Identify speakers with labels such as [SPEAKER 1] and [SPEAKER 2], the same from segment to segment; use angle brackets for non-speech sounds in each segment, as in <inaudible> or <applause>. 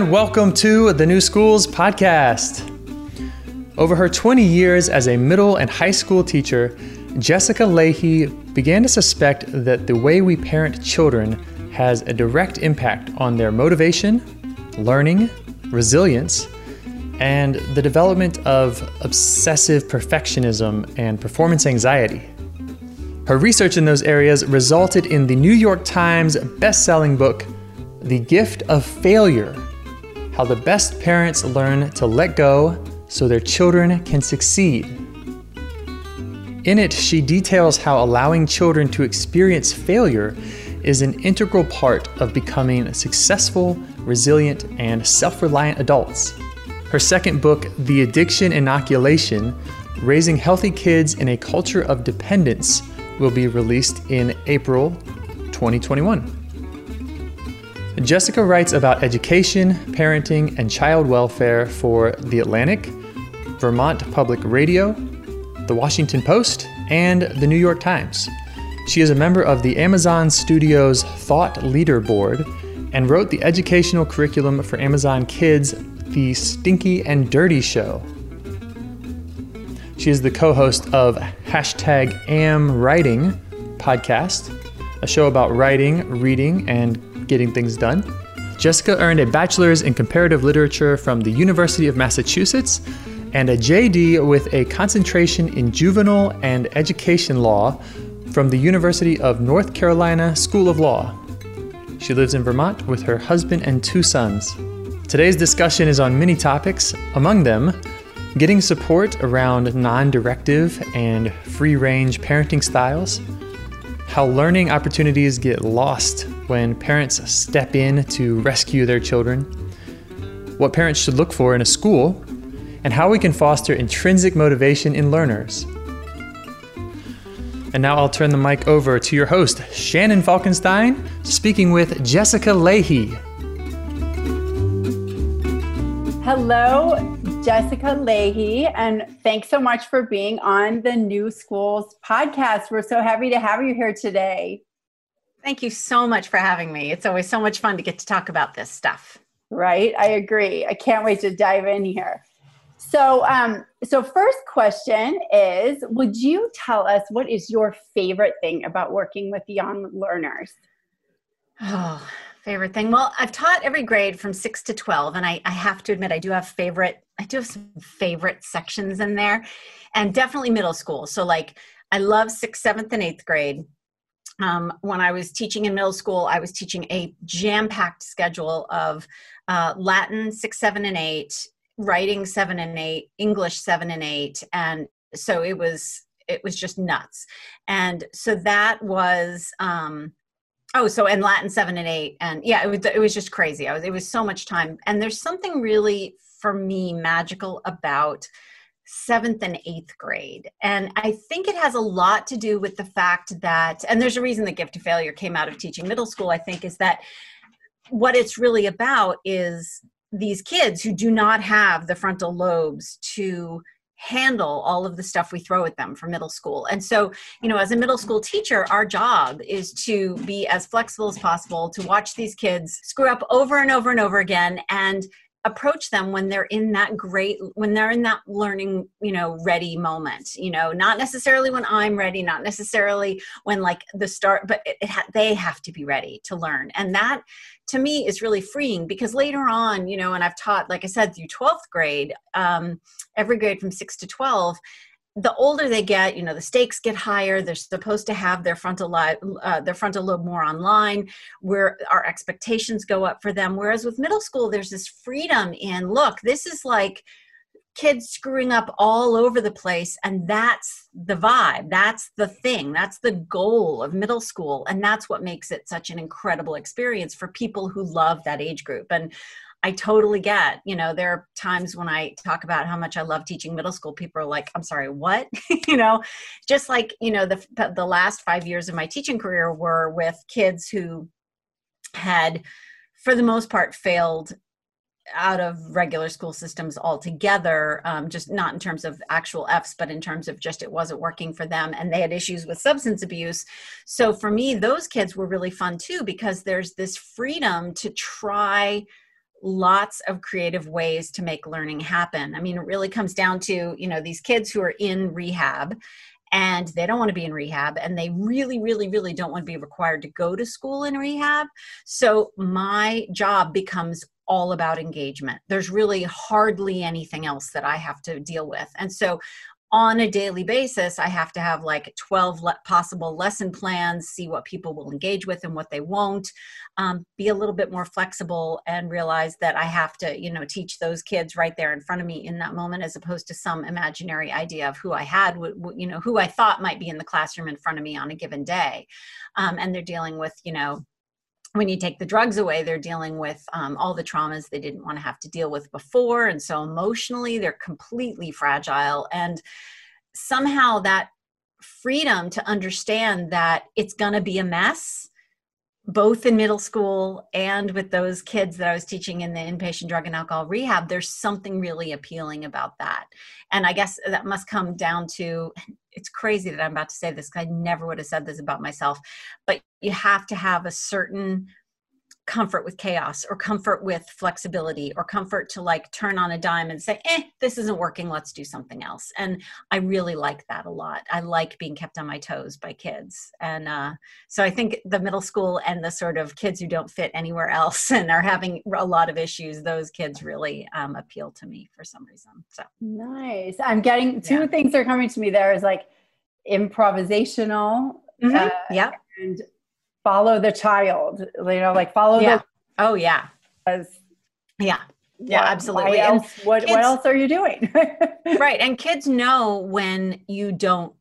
[SPEAKER 1] and welcome to the New Schools Podcast. Over her 20 years as a middle and high school teacher, Jessica Lahey began to suspect that the way we parent children has a direct impact on their motivation, learning, resilience, and the development of obsessive perfectionism and performance anxiety. Her research in those areas resulted in the New York Times best-selling book, The Gift of Failure: How the Best Parents Learn to Let Go so their children can succeed. In it, she details how allowing children to experience failure is an integral part of becoming successful, resilient, and self reliant adults. Her second book, The Addiction Inoculation Raising Healthy Kids in a Culture of Dependence, will be released in April 2021. Jessica writes about education, parenting, and child welfare for The Atlantic, Vermont Public Radio, The Washington Post, and The New York Times. She is a member of the Amazon Studios Thought Leader Board and wrote the educational curriculum for Amazon Kids, The Stinky and Dirty Show. She is the co host of hashtag Am Writing podcast, a show about writing, reading, and getting things done. Jessica earned a bachelor's in comparative literature from the University of Massachusetts and a JD with a concentration in juvenile and education law from the University of North Carolina School of Law. She lives in Vermont with her husband and two sons. Today's discussion is on many topics, among them, getting support around non directive and free range parenting styles, how learning opportunities get lost when parents step in to rescue their children, what parents should look for in a school and how we can foster intrinsic motivation in learners. And now I'll turn the mic over to your host, Shannon Falkenstein, speaking with Jessica Lahey.
[SPEAKER 2] Hello, Jessica Lahey, and thanks so much for being on the New Schools podcast. We're so happy to have you here today.
[SPEAKER 3] Thank you so much for having me. It's always so much fun to get to talk about this stuff.
[SPEAKER 2] Right, I agree. I can't wait to dive in here. So, um, so first question is: Would you tell us what is your favorite thing about working with young learners?
[SPEAKER 3] Oh, favorite thing. Well, I've taught every grade from six to twelve, and I, I have to admit I do have favorite. I do have some favorite sections in there, and definitely middle school. So, like, I love sixth, seventh, and eighth grade. Um, when I was teaching in middle school, I was teaching a jam-packed schedule of uh, Latin six, seven, and eight, writing seven and eight, English seven and eight, and so it was it was just nuts. And so that was um oh so and Latin seven and eight, and yeah, it was it was just crazy. I was it was so much time, and there's something really for me magical about seventh and eighth grade. And I think it has a lot to do with the fact that, and there's a reason the gift of failure came out of teaching middle school, I think, is that what it's really about is these kids who do not have the frontal lobes to handle all of the stuff we throw at them from middle school. And so, you know, as a middle school mm-hmm. teacher, our job is to be as flexible as possible to watch these kids screw up over and over and over again and approach them when they're in that great when they're in that learning you know ready moment you know not necessarily when i'm ready not necessarily when like the start but it, it ha- they have to be ready to learn. And that to me is really freeing because later on you know and i've taught like i said through 12th grade um, every grade from 6 to 12 the older they get, you know, the stakes get higher. They're supposed to have their frontal lobe, uh, their frontal lobe more online, where our expectations go up for them. Whereas with middle school, there's this freedom in look. This is like kids screwing up all over the place, and that's the vibe. That's the thing. That's the goal of middle school, and that's what makes it such an incredible experience for people who love that age group. And I totally get, you know, there are times when I talk about how much I love teaching middle school, people are like, I'm sorry, what? <laughs> you know, just like, you know, the, the last five years of my teaching career were with kids who had, for the most part, failed out of regular school systems altogether um, just not in terms of actual f's but in terms of just it wasn't working for them and they had issues with substance abuse so for me those kids were really fun too because there's this freedom to try lots of creative ways to make learning happen. I mean, it really comes down to, you know, these kids who are in rehab and they don't want to be in rehab and they really really really don't want to be required to go to school in rehab. So my job becomes all about engagement. There's really hardly anything else that i have to deal with. And so on a daily basis, I have to have like 12 le- possible lesson plans, see what people will engage with and what they won't, um, be a little bit more flexible and realize that I have to, you know, teach those kids right there in front of me in that moment as opposed to some imaginary idea of who I had, w- w- you know, who I thought might be in the classroom in front of me on a given day. Um, and they're dealing with, you know, when you take the drugs away, they're dealing with um, all the traumas they didn't want to have to deal with before. And so emotionally, they're completely fragile. And somehow that freedom to understand that it's going to be a mess both in middle school and with those kids that I was teaching in the inpatient drug and alcohol rehab, there's something really appealing about that. And I guess that must come down to it's crazy that I'm about to say this I never would have said this about myself, but you have to have a certain comfort with chaos or comfort with flexibility or comfort to like turn on a dime and say eh this isn't working let's do something else. And i really like that a lot. I like being kept on my toes by kids. And uh, so i think the middle school and the sort of kids who don't fit anywhere else <laughs> and are having a lot of issues those kids really um, appeal to me for some reason so.
[SPEAKER 2] Nice. I'm getting two yeah. things are coming to me there is like improvisational
[SPEAKER 3] mm-hmm. uh, yeah
[SPEAKER 2] and follow the child you know like follow
[SPEAKER 3] yeah.
[SPEAKER 2] the
[SPEAKER 3] oh yeah.
[SPEAKER 2] as
[SPEAKER 3] yeah. Yeah
[SPEAKER 2] what,
[SPEAKER 3] absolutely.
[SPEAKER 2] Else, what, kids, what else are you doing? <laughs>
[SPEAKER 3] Right and kids know when you don't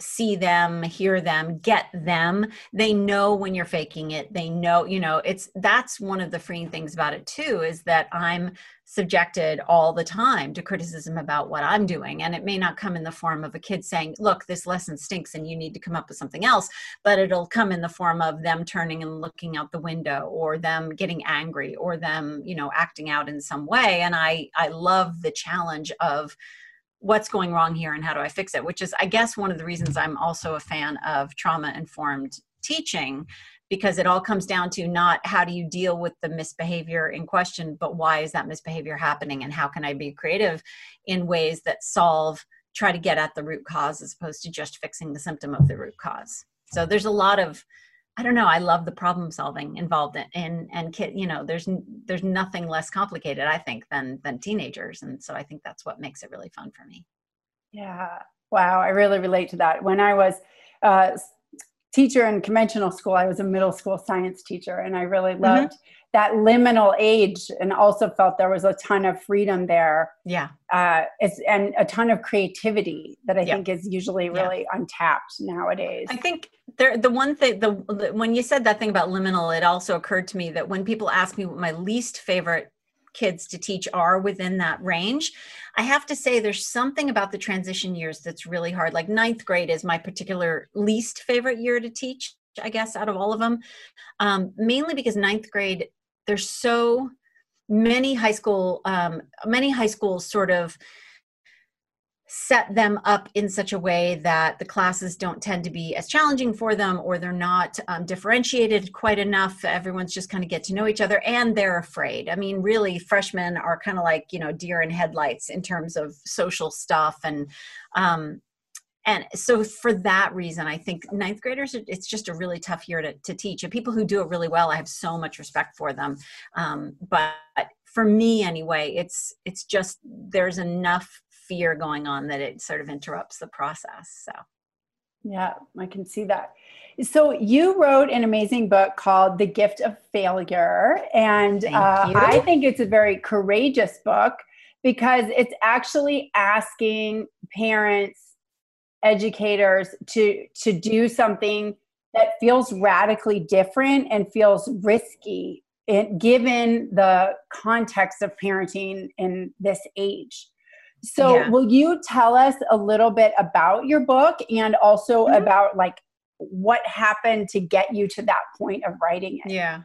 [SPEAKER 3] see them hear them get them. They know when you're faking it. They know you know it's that's one of the freeing things about it too is that i'm subjected all the time to criticism about what i'm doing. And it may not come in the form of a kid saying look this lesson stinks and you need to come up with something else. But it'll come in the form of them turning and looking out the window or them getting angry or them you know acting out in some way. And i i love the challenge of what's going wrong here and how do I fix it, which is, I guess, one of the reasons I'm also a fan of trauma informed teaching because it all comes down to not how do you deal with the misbehavior in question, but why is that misbehavior happening and how can I be creative in ways that solve, try to get at the root cause as opposed to just fixing the symptom of the root cause. So there's a lot of I don't know. I love the problem solving involved in, in and kid. You know, there's there's nothing less complicated, I think, than than teenagers, and so I think that's what makes it really fun for me.
[SPEAKER 2] Yeah. Wow. I really relate to that. When I was uh, teacher in conventional school, I was a middle school science teacher, and I really mm-hmm. loved mm-hmm. that liminal age, and also felt there was a ton of freedom there.
[SPEAKER 3] Yeah,
[SPEAKER 2] uh, and a ton of creativity that I yeah. think is usually really yeah. untapped nowadays.
[SPEAKER 3] I think there, the one thing, the, the when you said that thing about liminal, it also occurred to me that when people ask me what my least favorite kids to teach are within that range. I have to say, there's something about the transition years that's really hard. Like ninth grade is my particular least favorite year to teach, I guess, out of all of them, um, mainly because ninth grade, there's so many high school, um, many high schools sort of set them up in such a way that the classes don't tend to be as challenging for them or they're not um, differentiated quite enough. Everyone's just kind of get to know each other and they're afraid. I mean really freshmen are kind of like you know deer in headlights in terms of social stuff and um, and so for that reason i think ninth graders it's just a really tough year to, to teach and people who do it really well i have so much respect for them. Um, but for me anyway it's it's just there's enough fear going on that it sort of interrupts the process. So,
[SPEAKER 2] yeah, I can see that. So, you wrote an amazing book called The Gift of Failure. And uh, I think it's a very courageous book because it's actually asking parents, educators to, to do something that feels radically different and feels risky in, given the context of parenting in this age. So, yeah. will you tell us a little bit about your book and also mm-hmm. about like what happened to get you to that point of writing it?
[SPEAKER 3] Yeah.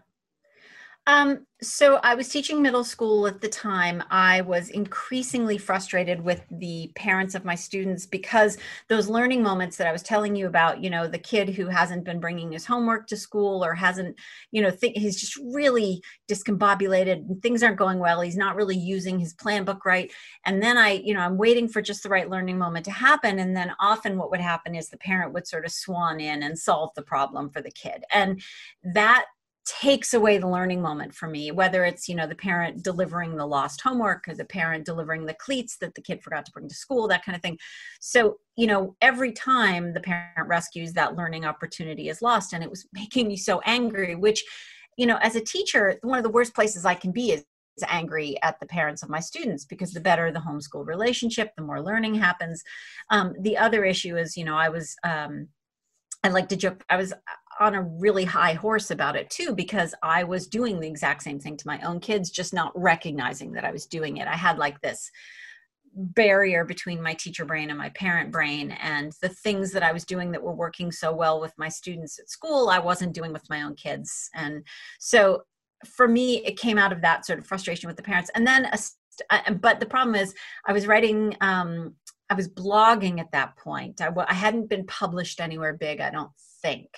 [SPEAKER 3] Um, so I was teaching middle school at the time. I was increasingly frustrated with the parents of my students because those learning moments that I was telling you about, you know, the kid who hasn't been bringing his homework to school or hasn't, you know, th- he's just really discombobulated and things aren't going well. He's not really using his plan book right. And then I, you know, I'm waiting for just the right learning moment to happen. And then often what would happen is the parent would sort of swan in and solve the problem for the kid. And that takes away the learning moment for me whether it's you know the parent delivering the lost homework or the parent delivering the cleats that the kid forgot to bring to school that kind of thing so you know every time the parent rescues that learning opportunity is lost and it was making me so angry which you know as a teacher one of the worst places i can be is angry at the parents of my students because the better the homeschool relationship the more learning happens um, the other issue is you know i was um, I like to joke. I was on a really high horse about it too because I was doing the exact same thing to my own kids, just not recognizing that I was doing it. I had like this barrier between my teacher brain and my parent brain and the things that I was doing that were working so well with my students at school I wasn't doing with my own kids. And so for me it came out of that sort of frustration with the parents. And then a, but the problem is I was writing um, I was blogging at that point. I, I hadn't been published anywhere big I don't think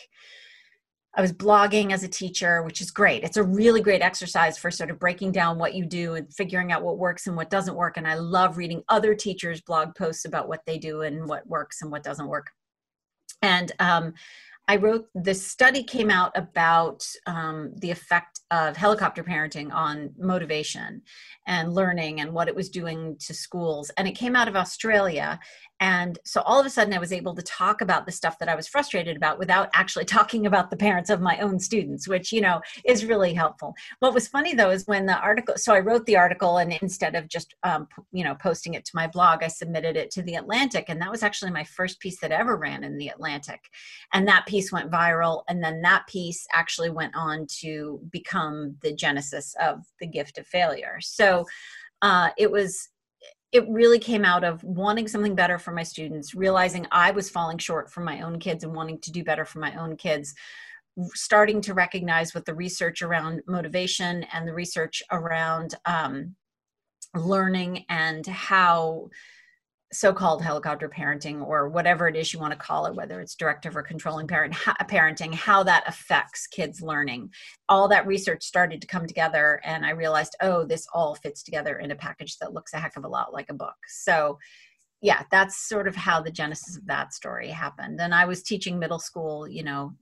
[SPEAKER 3] I was blogging as a teacher, which is great. It's a really great exercise for sort of breaking down what you do and figuring out what works and what doesn't work. And I love reading other teachers' blog posts about what they do and what works and what doesn't work. And um, I wrote this study came out about um, the effect of helicopter parenting on motivation and learning and what it was doing to schools. And it came out of Australia. And so all of a sudden, I was able to talk about the stuff that I was frustrated about without actually <laughs> talking about the parents of my own students, which, you know, is really helpful. What was funny though is when the article, so I wrote the article and instead of just, um, you know, posting it to my blog, I submitted it to The Atlantic. And that was actually my first piece that ever ran in The Atlantic. And that piece went viral. And then that piece actually went on to become the genesis of The Gift of Failure. So uh, it was it really came out of wanting something better for my students, realizing I was falling short for my own kids and wanting to do better for my own kids, starting to recognize what the research around motivation and the research around um, learning and how so-called helicopter parenting or whatever it is you want to call it whether it's directive or controlling parent ha- parenting how that affects kids learning. All that research started to come together and i realized oh this all fits together in a package that looks a heck of a lot like a book. So yeah that's sort of how the genesis of that story happened. And i was teaching middle school you know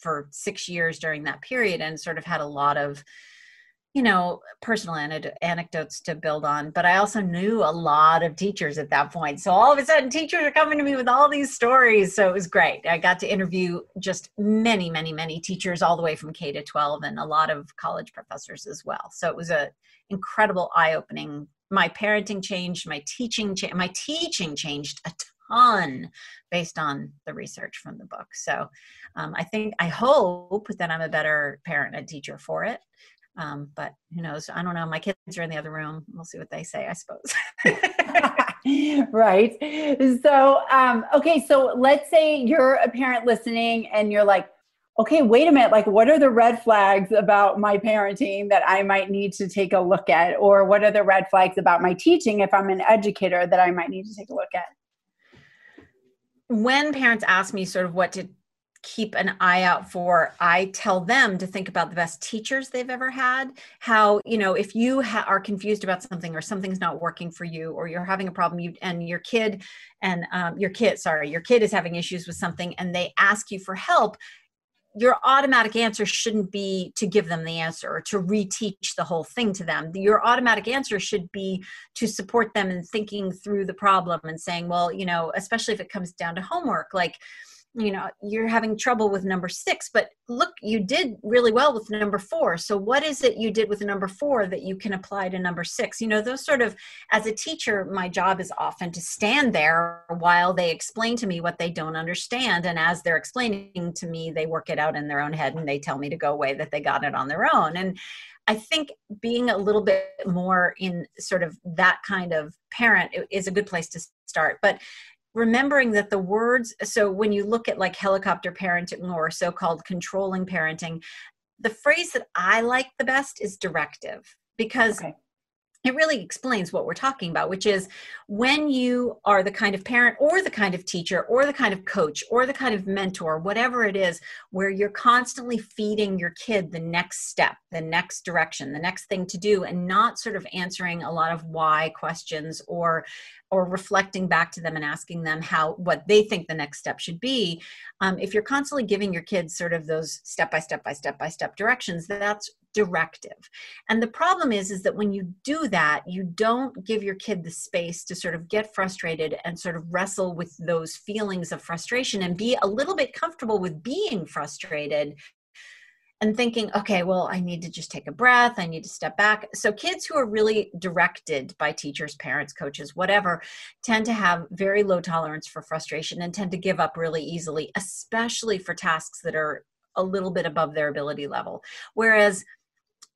[SPEAKER 3] for 6 years during that period and sort of had a lot of you know personal anecdotes to build on but i also knew a lot of teachers at that point. So all of a sudden teachers are coming to me with all these stories. So it was great. I got to interview just many many many teachers all the way from k to 12 and a lot of college professors as well. So it was a incredible eye-opening my parenting changed my teaching cha- my teaching changed a ton based on the research from the book. So um, i think i hope that i'm a better parent and teacher for it um, but who knows? I don't know. My kids are in the other room. We'll see what they say, I suppose. <laughs>
[SPEAKER 2] right. So, um, okay. So let's say you're a parent listening and you're like, okay, wait a minute. Like, what are the red flags about my parenting that I might need to take a look at? Or what are the red flags about my teaching if I'm an educator that I might need to take a look at?
[SPEAKER 3] When parents ask me sort of what to keep an eye out for i tell them to think about the best teachers they've ever had how you know if you ha- are confused about something or something's not working for you or you're having a problem you and your kid and um, your kid sorry your kid is having issues with something and they ask you for help your automatic answer shouldn't be to give them the answer or to reteach the whole thing to them. Your automatic answer should be to support them in thinking through the problem and saying, well, you know, especially if it comes down to homework, like, you know you're having trouble with number six but look you did really well with number four. So what is it you did with number four that you can apply to number six? You know those sort of as a teacher my job is often to stand there while they explain to me what they don't understand. And as they're explaining to me they work it out in their own head and they tell me to go away that they got it on their own. And I think being a little bit more in sort of that kind of parent is a good place to start. But remembering that the words so when you look at like helicopter parenting or so-called controlling parenting the phrase that I like the best is directive because okay it really explains what we're talking about, which is when you are the kind of parent or the kind of teacher or the kind of coach or the kind of mentor, whatever it is, where you're constantly feeding your kid the next step, the next direction, the next thing to do, and not sort of answering a lot of why questions or or reflecting back to them and asking them how what they think the next step should be. Um, if you're constantly giving your kids sort of those step by step by step by step directions that's directive and the problem is is that when you do that you don't give your kid the space to sort of get frustrated and sort of wrestle with those feelings of frustration and be a little bit comfortable with being frustrated and thinking, okay, well, I need to just take a breath. I need to step back. So, kids who are really directed by teachers, parents, coaches, whatever, tend to have very low tolerance for frustration and tend to give up really easily, especially for tasks that are a little bit above their ability level. Whereas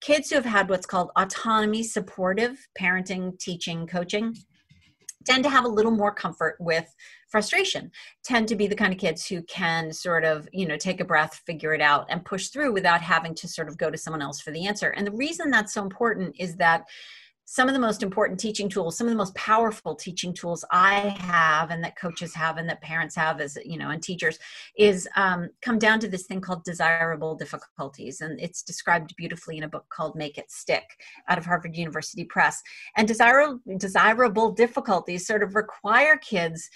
[SPEAKER 3] kids who have had what's called autonomy supportive parenting, teaching, coaching tend to have a little more comfort with frustration tend to be the kind of kids who can sort of you know take a breath figure it out and push through without having to sort of go to someone else for the answer. And the reason that's so important is that some of the most important teaching tools some of the most powerful teaching tools i have and that coaches have and that parents have as you know and teachers is um, come down to this thing called desirable difficulties. And it's described beautifully in a book called make it stick out of harvard university press. And desirable desirable difficulties sort of require kids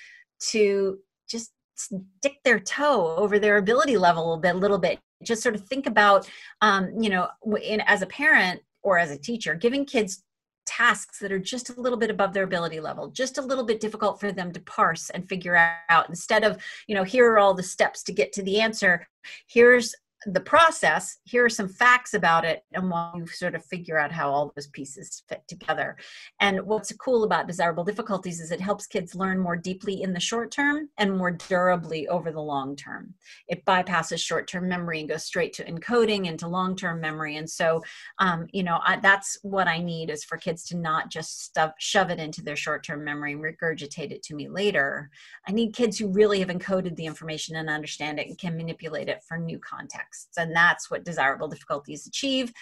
[SPEAKER 3] to just stick their toe over their ability level a bit, little bit. Just sort of think about um, you know in, as a parent or as a teacher giving kids tasks that are just a little bit above their ability level just a little bit difficult for them to parse and figure out. Instead of you know here are all the steps to get to the answer. Here's the process here are some facts about it and while you sort of figure out how all those pieces fit together. And what's cool about desirable difficulties is it helps kids learn more deeply in the short term and more durably over the long term. It bypasses short term memory and goes straight to encoding into long term memory. And so um, you know I, that's what i need is for kids to not just stuff, shove it into their short term memory and regurgitate it to me later. I need kids who really have encoded the information and understand it and can manipulate it for new context And that's what desirable difficulties achieve.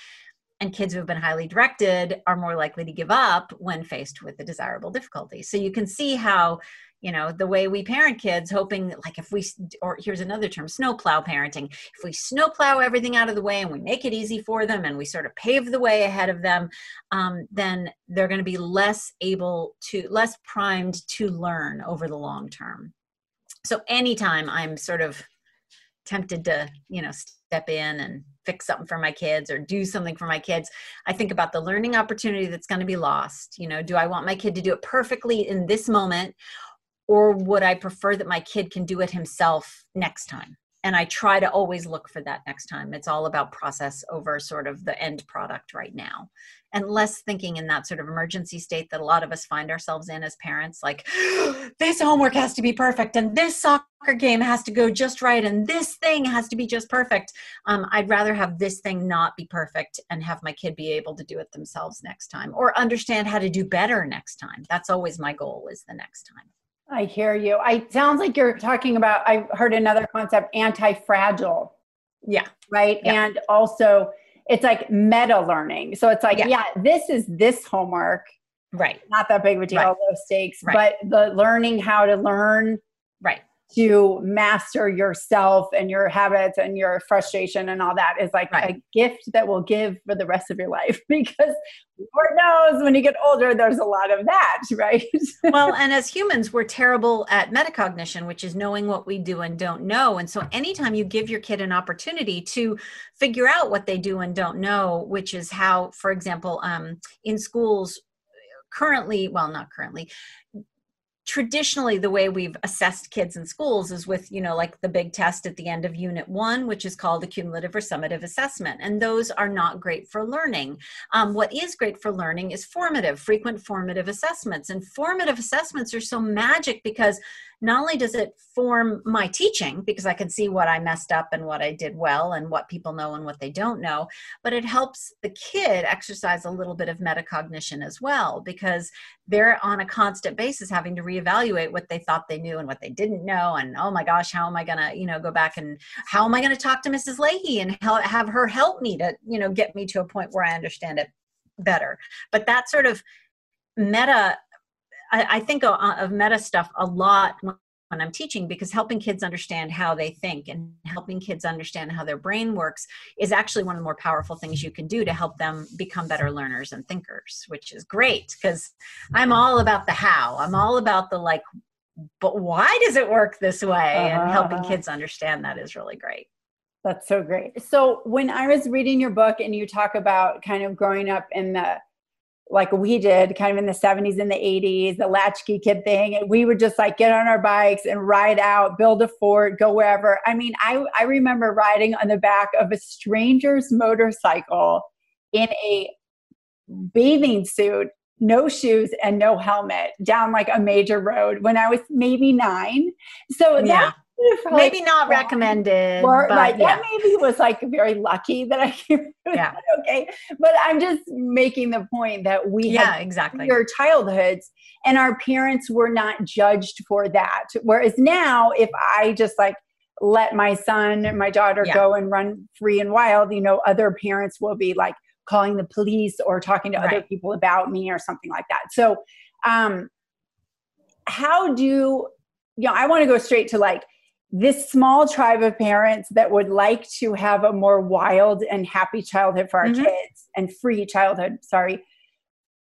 [SPEAKER 3] And kids who have been highly directed are more likely to give up when faced with a desirable difficulty. So you can see how, you know, the way we parent kids, hoping like if we, or here's another term, snowplow parenting. If we snowplow everything out of the way and we make it easy for them and we sort of pave the way ahead of them, um, then they're going to be less able to, less primed to learn over the long term. So anytime I'm sort of tempted to, you know, step in and fix something for my kids or do something for my kids i think about the learning opportunity that's going to be lost. You know do i want my kid to do it perfectly in this moment or would i prefer that my kid can do it himself next time and i try to always look for that next time. It's all about process over sort of the end product right now and less thinking in that sort of emergency state that a lot of us find ourselves in as parents like <gasps> this homework has to be perfect and this soccer game has to go just right and this thing has to be just perfect. Um, i'd rather have this thing not be perfect and have my kid be able to do it themselves next time or understand how to do better next time. That's always my goal is the next time
[SPEAKER 2] i hear you i sounds like you're talking about i heard another concept anti-fragile
[SPEAKER 3] yeah
[SPEAKER 2] right yeah. and also it's like meta learning. So it's like, yeah, yeah this is this homework.
[SPEAKER 3] Right.
[SPEAKER 2] Not that big of a deal, right. low stakes, right. but the learning how to learn. To master yourself and your habits and your frustration and all that is like right. a gift that will give for the rest of your life <laughs> because Lord knows when you get older, there's a lot of that, <laughs> right?
[SPEAKER 3] well, and as humans, we're terrible at metacognition, which is knowing what we do and don't know. And so, anytime you give your kid an opportunity to figure out what they do and don't know, which is how, for example, um, in schools, currently, well, not currently, traditionally the way we've assessed kids in schools is with you know like the big test at the end of unit one which is called a cumulative or summative assessment. And those are not great for learning. Um, what is great for learning is formative frequent formative assessments. And formative assessments are so magic because not only does it form my teaching because I can see what I messed up and what I did well and what people know and what they don't know, but it helps the kid exercise a little bit of metacognition as well because they're on a constant basis having to reevaluate what they thought they knew and what they didn't know and oh my gosh how am i going to you know go back and how am i going to talk to mrs lahey and have her help me to you know get me to a point where i understand it better? But that sort of meta I, I think of, of meta stuff a lot when I'm teaching because helping kids understand how they think and helping kids understand how their brain works is actually one of the more powerful things you can do to help them become better learners and thinkers, which is great because I'm all about the how. I'm all about the like, but why does it work this way? Uh-huh. And helping kids understand that is really great.
[SPEAKER 2] That's so great. So when I was reading your book and you talk about kind of growing up in the like we did kind of in the 70s and the 80s, the latchkey kid thing. And we would just like get on our bikes and ride out, build a fort, go wherever. I mean, I, I remember riding on the back of a stranger's motorcycle in a bathing suit, no shoes, and no helmet down like a major road when I was maybe nine. So yeah
[SPEAKER 3] maybe not recommended.
[SPEAKER 2] Or, but right, yeah. that maybe was like very lucky that I <laughs> came. Yeah. okay. But I'm just making the point that we
[SPEAKER 3] yeah, exactly
[SPEAKER 2] your childhoods and our parents were not judged for that. Whereas now, if I just like let my son and my daughter yeah. go and run free and wild, you know, other parents will be like calling the police or talking to right. other people about me or something like that. So, um, how do you know? I want to go straight to like this small tribe of parents that would like to have a more wild and happy childhood for our mm-hmm. kids and free childhood sorry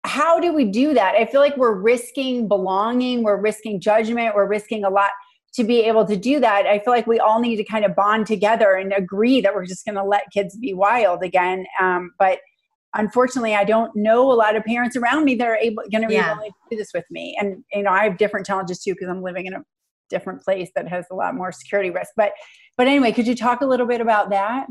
[SPEAKER 2] how do we do that i feel like we're risking belonging we're risking judgment we're risking a lot to be able to do that i feel like we all need to kind of bond together and agree that we're just going to let kids be wild again um, but unfortunately i don't know a lot of parents around me that are able going to be yeah. willing to do this with me and you know i have different challenges too because i'm living in a different place that has a lot more security risk. But but anyway, could you talk a little bit about that?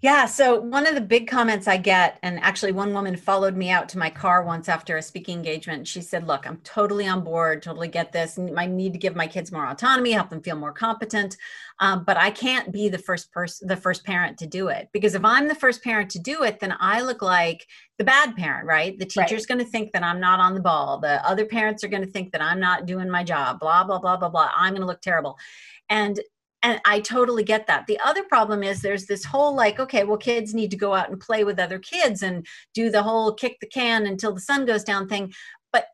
[SPEAKER 3] Yeah. So, one of the big comments I get, and actually, one woman followed me out to my car once after a speaking engagement. She said, Look, I'm totally on board, totally get this. I need to give my kids more autonomy, help them feel more competent. Um, but I can't be the first person, the first parent to do it. Because if I'm the first parent to do it, then I look like the bad parent, right? The teacher's right. going to think that I'm not on the ball. The other parents are going to think that I'm not doing my job, blah, blah, blah, blah, blah. I'm going to look terrible. And and I totally get that. The other problem is there's this whole like, okay, well, kids need to go out and play with other kids and do the whole kick the can until the sun goes down thing. But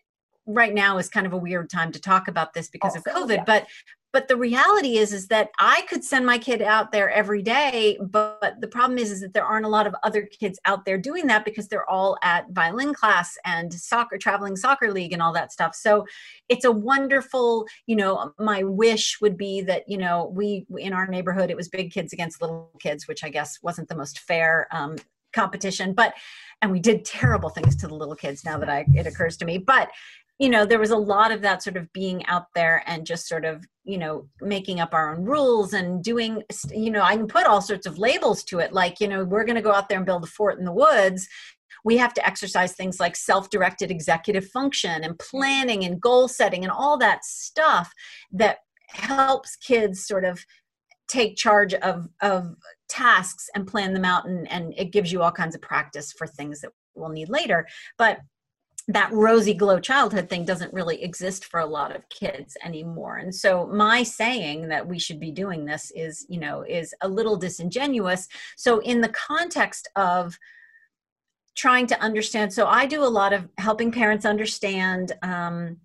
[SPEAKER 3] right now is kind of a weird time to talk about this because also, of COVID. Yeah. But but the reality is is that i could send my kid out there every day but, but, the problem is is that there aren't a lot of other kids out there doing that because they're all at violin class and soccer traveling soccer league and all that stuff. So it's a wonderful you know my wish would be that you know we in our neighborhood it was big kids against little kids which i guess wasn't the most fair um, competition but and we did terrible things to the little kids now that I, it occurs to me. But you know there was a lot of that sort of being out there and just sort of you know making up our own rules and doing you know i can put all sorts of labels to it like you know we're going to go out there and build a fort in the woods. We have to exercise things like self-directed executive function and planning and goal setting and all that stuff that helps kids sort of take charge of of tasks and plan them out and, and it gives you all kinds of practice for things that we'll need later. But that rosy glow childhood thing doesn't really exist for a lot of kids anymore. And so my saying that we should be doing this is you know is a little disingenuous. So in the context of trying to understand so i do a lot of helping parents understand um,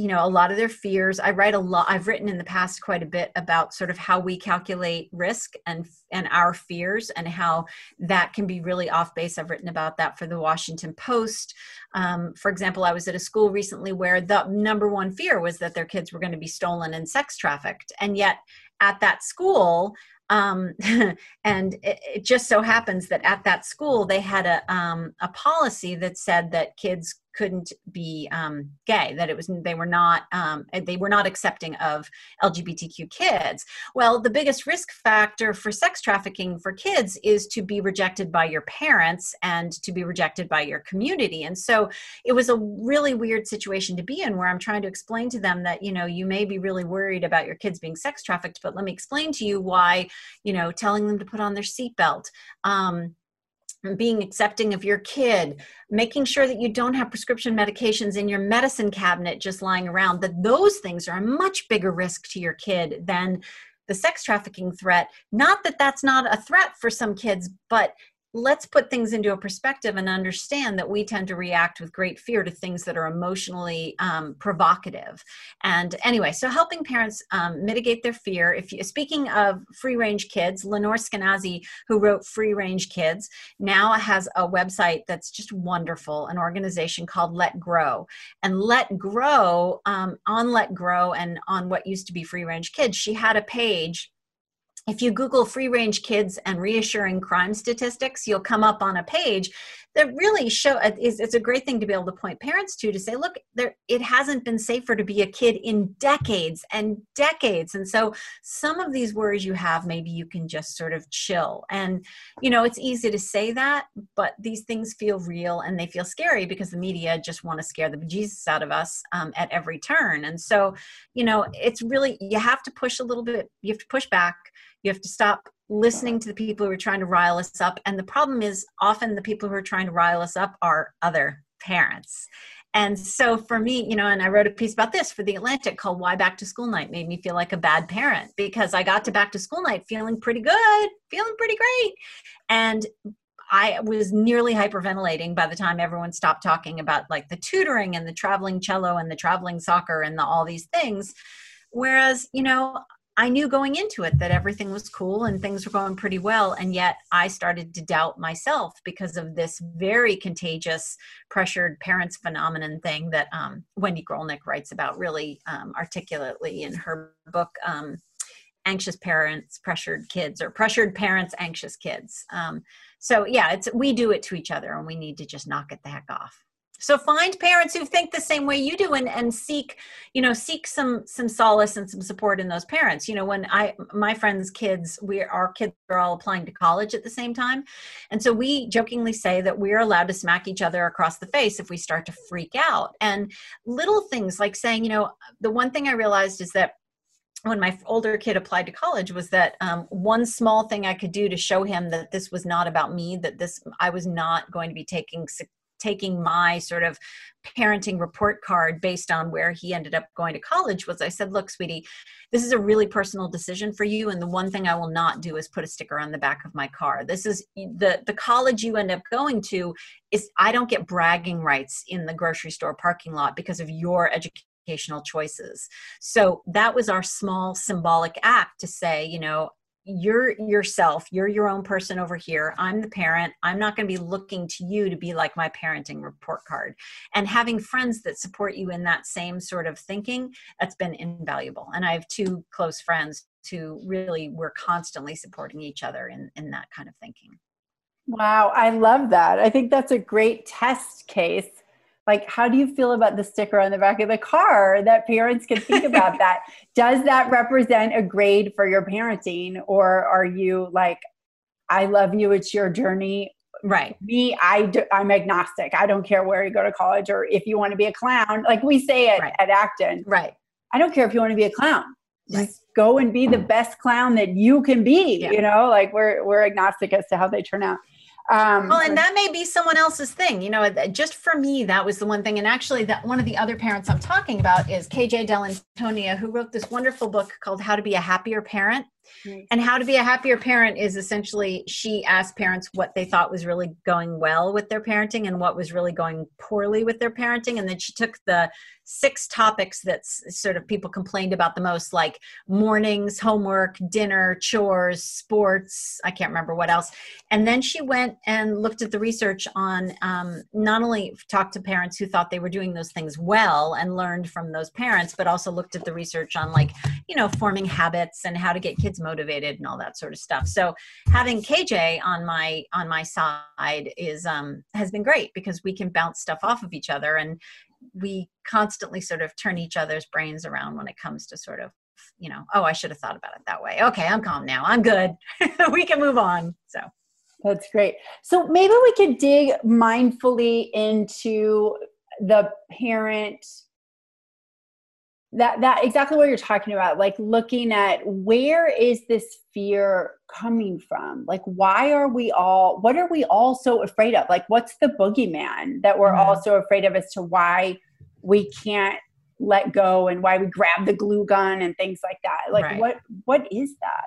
[SPEAKER 3] you know a lot of their fears i write a lot i've written in the past quite a bit about sort of how we calculate risk and and our fears and how that can be really off base. I've written about that for the washington post. Um, for example i was at a school recently where the number one fear was that their kids were going to be stolen and sex trafficked. And yet at that school um, <laughs> and it, it, just so happens that at that school they had a, um, a policy that said that kids couldn't be um, gay that it was they were not um, they were not accepting of lgbtq kids. Well the biggest risk factor for sex trafficking for kids is to be rejected by your parents and to be rejected by your community. And so it was a really weird situation to be in where i'm trying to explain to them that you know you may be really worried about your kids being sex trafficked but let me explain to you why you know telling them to put on their seatbelt. Um, being accepting of your kid, making sure that you don't have prescription medications in your medicine cabinet just lying around, that those things are a much bigger risk to your kid than the sex trafficking threat. Not that that's not a threat for some kids, but let's put things into a perspective and understand that we tend to react with great fear to things that are emotionally um, provocative. And anyway so helping parents um, mitigate their fear if you speaking of free range kids lenore skenazy who wrote free range kids now has a website that's just wonderful an organization called let grow. And let grow um, on let grow and on what used to be free range kids she had a page if you Google free range kids and reassuring crime statistics, you'll come up on a page that really show it's, it's a great thing to be able to point parents to to say, look, there it hasn't been safer to be a kid in decades and decades. And so some of these worries you have, maybe you can just sort of chill. And you know, it's easy to say that, but these things feel real and they feel scary because the media just want to scare the bejesus out of us um, at every turn. And so, you know, it's really you have to push a little bit, you have to push back you have to stop listening to the people who are trying to rile us up. And the problem is often the people who are trying to rile us up are other parents. And so for me, you know, and I wrote a piece about this for the Atlantic called Why Back to School Night made me feel like a bad parent because I got to back to school night feeling pretty good, feeling pretty great. And I was nearly hyperventilating by the time everyone stopped talking about like the tutoring and the traveling cello and the traveling soccer and the, all these things. Whereas, you know, I knew going into it that everything was cool and things were going pretty well. And yet I started to doubt myself because of this very contagious pressured parents phenomenon thing that um, Wendy Grolnick writes about really um, articulately in her book, um, Anxious Parents, Pressured Kids, or Pressured Parents, Anxious Kids. Um, so yeah, it's we do it to each other and we need to just knock it the heck off so find parents who think the same way you do and, and seek you know seek some some solace and some support in those parents. You know when i my friends kids we our kids are all applying to college at the same time. And so we jokingly say that we're allowed to smack each other across the face if we start to freak out. And little things like saying you know the one thing i realized is that when my older kid applied to college was that um, one small thing i could do to show him that this was not about me that this i was not going to be taking taking my sort of parenting report card based on where he ended up going to college was I said, look, sweetie, this is a really personal decision for you. And the one thing I will not do is put a sticker on the back of my car. This is the, the college you end up going to is I don't get bragging rights in the grocery store parking lot because of your education choices. So that was our small symbolic act to say, you know, you're yourself you're your own person over here i'm the parent i'm not going to be looking to you to be like my parenting report card. And having friends that support you in that same sort of thinking that's been invaluable. And i have two close friends who really were constantly supporting each other in in that kind of thinking.
[SPEAKER 2] Wow i love that. I think that's a great test case like how do you feel about the sticker on the back of the car that parents can think about that? <laughs> Does that represent a grade for your parenting? Or are you like i love you it's your journey.
[SPEAKER 3] Right.
[SPEAKER 2] Me i do, i'm agnostic. I don't care where you go to college or if you want to be a clown. Like we say it right. at acton.
[SPEAKER 3] Right.
[SPEAKER 2] I don't care if you want to be a clown. Just right. go and be the best clown that you can be yeah. you know? Like we're we're agnostic as to how they turn out
[SPEAKER 3] um, well, and that may be someone else's thing. You know, just for me, that was the one thing. And actually, that one of the other parents I'm talking about is KJ Dell'Antonia, who wrote this wonderful book called How to Be a Happier Parent. And how to be a happier parent is essentially she asked parents what they thought was really going well with their parenting and what was really going poorly with their parenting. And then she took the six topics that sort of people complained about the most, like mornings, homework, dinner, chores, sports. I can't remember what else. And then she went and looked at the research on um, not only talked to parents who thought they were doing those things well and learned from those parents, but also looked at the research on like you know forming habits and how to get kids motivated and all that sort of stuff. So having KJ on my on my side is um, has been great because we can bounce stuff off of each other and we constantly sort of turn each other's brains around when it comes to sort of you know oh i should have thought about it that way. Okay i'm calm now. I'm good. <laughs> We can move on. So.
[SPEAKER 2] That's great. So maybe we could dig mindfully into the parent that that exactly what you're talking about like looking at where is this fear coming from like why are we all what are we all so afraid of like what's the boogeyman that we're mm-hmm. all so afraid of as to why we can't let go and why we grab the glue gun and things like that like right. what what is that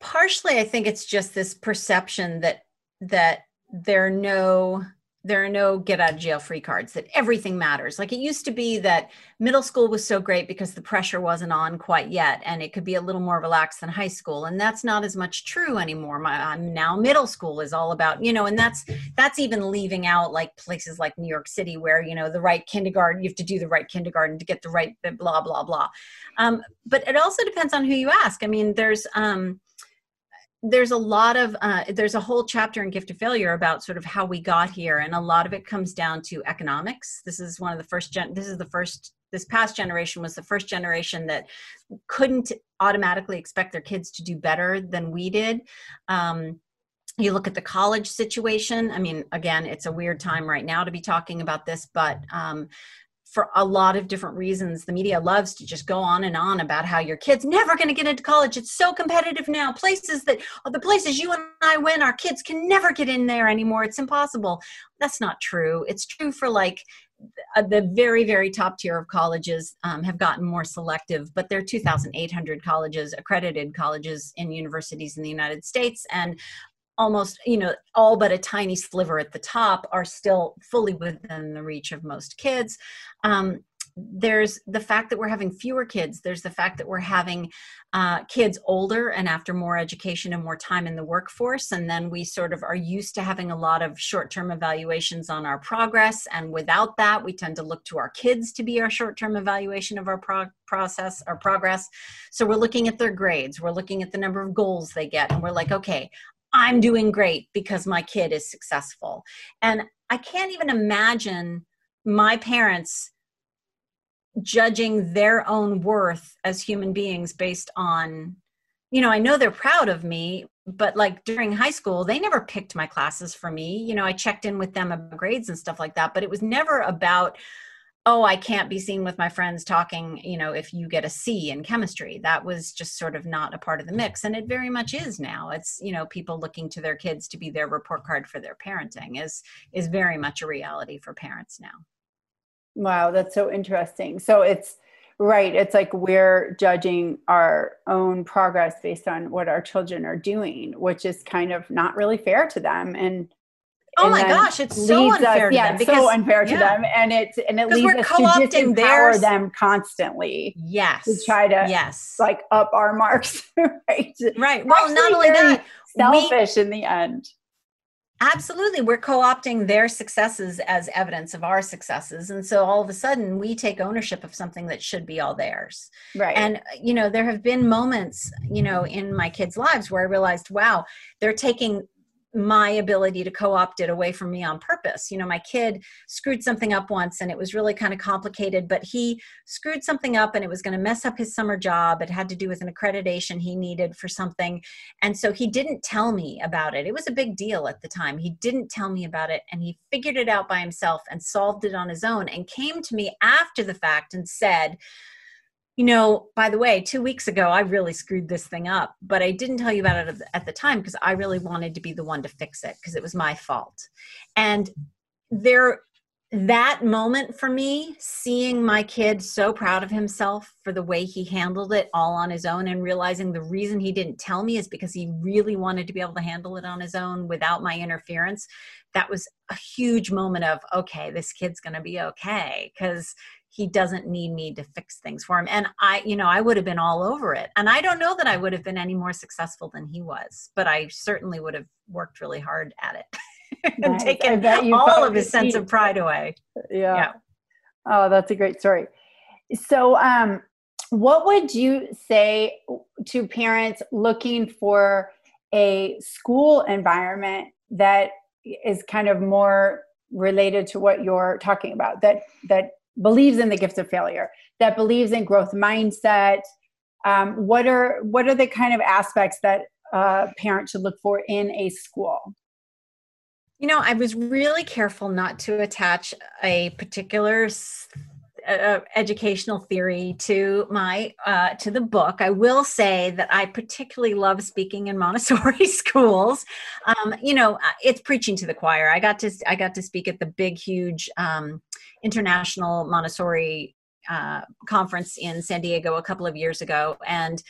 [SPEAKER 3] partially i think it's just this perception that that there are no there are no get out of jail free cards that everything matters. Like it used to be that middle school was so great because the pressure wasn't on quite yet and it could be a little more relaxed than high school and that's not as much true anymore. My I'm now middle school is all about you know and that's that's even leaving out like places like new york city where you know the right kindergarten you have to do the right kindergarten to get the right blah blah blah. Um, but it also depends on who you ask. I mean there's um, there's a lot of uh, there's a whole chapter in gift of failure about sort of how we got here and a lot of it comes down to economics. This is one of the first gen this is the first this past generation was the first generation that couldn't automatically expect their kids to do better than we did. Um, you look at the college situation. I mean again it's a weird time right now to be talking about this but um, for a lot of different reasons the media loves to just go on and on about how your kids never going to get into college. It's so competitive now. Places that the places you and i went our kids can never get in there anymore. It's impossible. That's not true. It's true for like the very very top tier of colleges um, have gotten more selective but there are 2800 colleges accredited colleges and universities in the united states and almost you know all but a tiny sliver at the top are still fully within the reach of most kids. Um, there's the fact that we're having fewer kids. There's the fact that we're having uh, kids older and after more education and more time in the workforce. And then we sort of are used to having a lot of short-term evaluations on our progress. And without that we tend to look to our kids to be our short-term evaluation of our pro- process our progress. So we're looking at their grades. We're looking at the number of goals they get. And we're like okay I'm doing great because my kid is successful. And I can't even imagine my parents judging their own worth as human beings based on, you know, I know they're proud of me, but like during high school, they never picked my classes for me. You know, I checked in with them about grades and stuff like that, but it was never about, oh i can't be seen with my friends talking you know if you get a c in chemistry. That was just sort of not a part of the mm-hmm. mix and it very much is now. It's you know people looking to their kids to be their report card for their parenting is is very much a reality for parents now.
[SPEAKER 2] Wow that's so interesting. So it's right it's like we're judging our own progress based on what our children are doing which is kind of not really fair to them and
[SPEAKER 3] Oh my gosh, it's so unfair
[SPEAKER 2] us, yeah,
[SPEAKER 3] because,
[SPEAKER 2] so unfair to yeah. them, and it's and it leads us to disempower their... them constantly.
[SPEAKER 3] Yes,
[SPEAKER 2] to try to
[SPEAKER 3] yes,
[SPEAKER 2] like up our marks, <laughs> right?
[SPEAKER 3] Right. Well, Actually, not only that,
[SPEAKER 2] selfish we, in the end.
[SPEAKER 3] Absolutely, we're co-opting their successes as evidence of our successes, and so all of a sudden we take ownership of something that should be all theirs.
[SPEAKER 2] Right.
[SPEAKER 3] And you know, there have been moments, you know, in my kids' lives where I realized, wow, they're taking my ability to co-opt it away from me on purpose. You know my kid screwed something up once and it was really kind of complicated but he screwed something up and it was going to mess up his summer job. It had to do with an accreditation he needed for something. And so he didn't tell me about it. It was a big deal at the time. He didn't tell me about it and he figured it out by himself and solved it on his own and came to me after the fact and said you know, by the way, two weeks ago, I really screwed this thing up, but I didn't tell you about it at the time because I really wanted to be the one to fix it because it was my fault. And there, that moment for me, seeing my kid so proud of himself for the way he handled it all on his own and realizing the reason he didn't tell me is because he really wanted to be able to handle it on his own without my interference. That was a huge moment of, okay, this kid's going to be okay because he doesn't need me to fix things for him. And I, you know, I would have been all over it. And I don't know that I would have been any more successful than he was, but I certainly would have worked really hard at it. <laughs> and nice. taken all of his sense of pride away.
[SPEAKER 2] Yeah. yeah. Oh, that's a great story. So, um, what would you say to parents looking for a school environment that is kind of more related to what you're talking about that that believes in the gifts of failure that believes in growth mindset um, what are what are the kind of aspects that uh, parents should look for in a school
[SPEAKER 3] you know, I was really careful not to attach a particular uh, educational theory to my uh, to the book. I will say that I particularly love speaking in <laughs> Montessori schools. Um, you know, uh, it's preaching to the choir. I got to I got to speak at the big, huge um, international Montessori uh, conference in San Diego a couple of years ago, and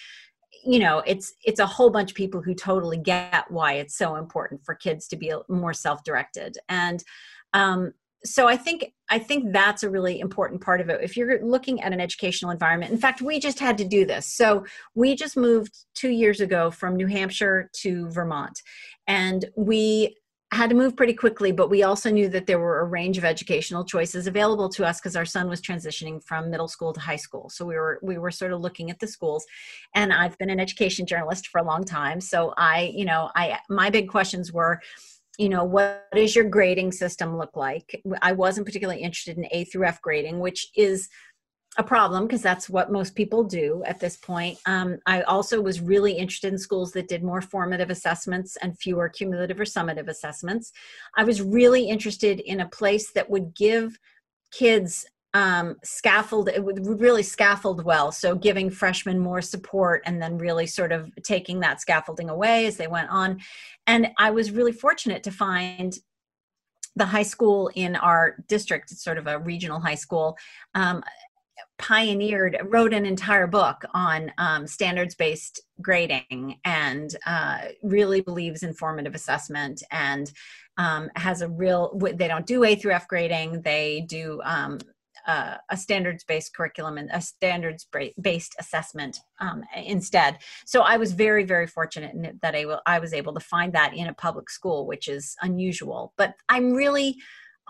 [SPEAKER 3] you know it's it's a whole bunch of people who totally get why it's so important for kids to be more self-directed. And um, so i think i think that's a really important part of it. If you're looking at an educational environment in fact we just had to do this. So we just moved two years ago from new hampshire to vermont. And we had to move pretty quickly, but we also knew that there were a range of educational choices available to us because our son was transitioning from middle school to high school. So we were we were sort of looking at the schools. And I've been an education journalist for a long time, so I, you know, I my big questions were you know what does your grading system look like i wasn't particularly interested in a through f grading which is a problem because that's what most people do at this point. Um, I also was really interested in schools that did more formative assessments and fewer cumulative or summative assessments. I was really interested in a place that would give kids um, scaffold, it would really scaffold well. So giving freshmen more support and then really sort of taking that scaffolding away as they went on. And I was really fortunate to find the high school in our district, it's sort of a regional high school, um, pioneered, wrote an entire book on um, standards based grading and uh, really believes in formative assessment and um, has a real, they don't do A through F grading, they do um, uh, a standards based curriculum and a standards based assessment um, instead. So I was very, very fortunate that I, I was able to find that in a public school, which is unusual. But I'm really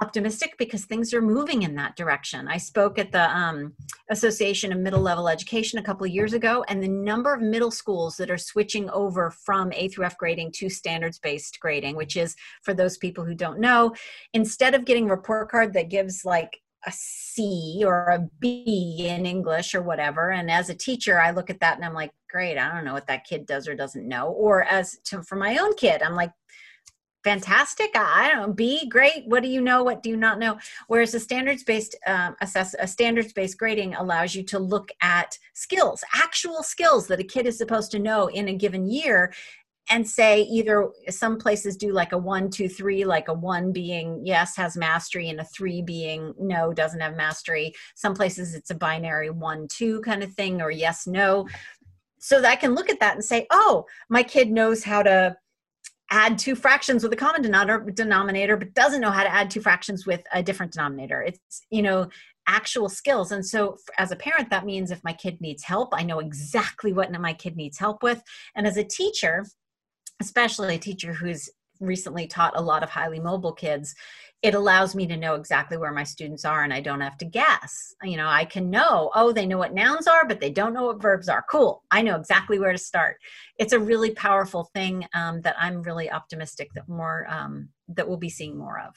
[SPEAKER 3] optimistic because things are moving in that direction. I spoke at the um, Association of Middle Level Education a couple of years ago, and the number of middle schools that are switching over from A through F grading to standards based grading, which is for those people who don't know, instead of getting a report card that gives like a C or a B in English or whatever. And as a teacher, I look at that and I'm like, great, I don't know what that kid does or doesn't know. Or as to, for my own kid, I'm like, fantastic. I don't know great. What do you know? What do you not know? Whereas a standards based um, assess a standards based grading allows you to look at skills actual skills that a kid is supposed to know in a given year and say either some places do like a one two three like a one being yes has mastery and a three being no doesn't have mastery. Some places it's a binary one two kind of thing or yes no. So that i can look at that and say oh my kid knows how to add two fractions with a common denominator but doesn't know how to add two fractions with a different denominator. It's you know actual skills. And so as a parent that means if my kid needs help i know exactly what my kid needs help with. And as a teacher especially a teacher who's recently taught a lot of highly mobile kids it allows me to know exactly where my students are and I don't have to guess. You know, I can know, oh, they know what nouns are, but they don't know what verbs are. Cool. I know exactly where to start. It's a really powerful thing um, that I'm really optimistic that more, um, that we'll be seeing more of.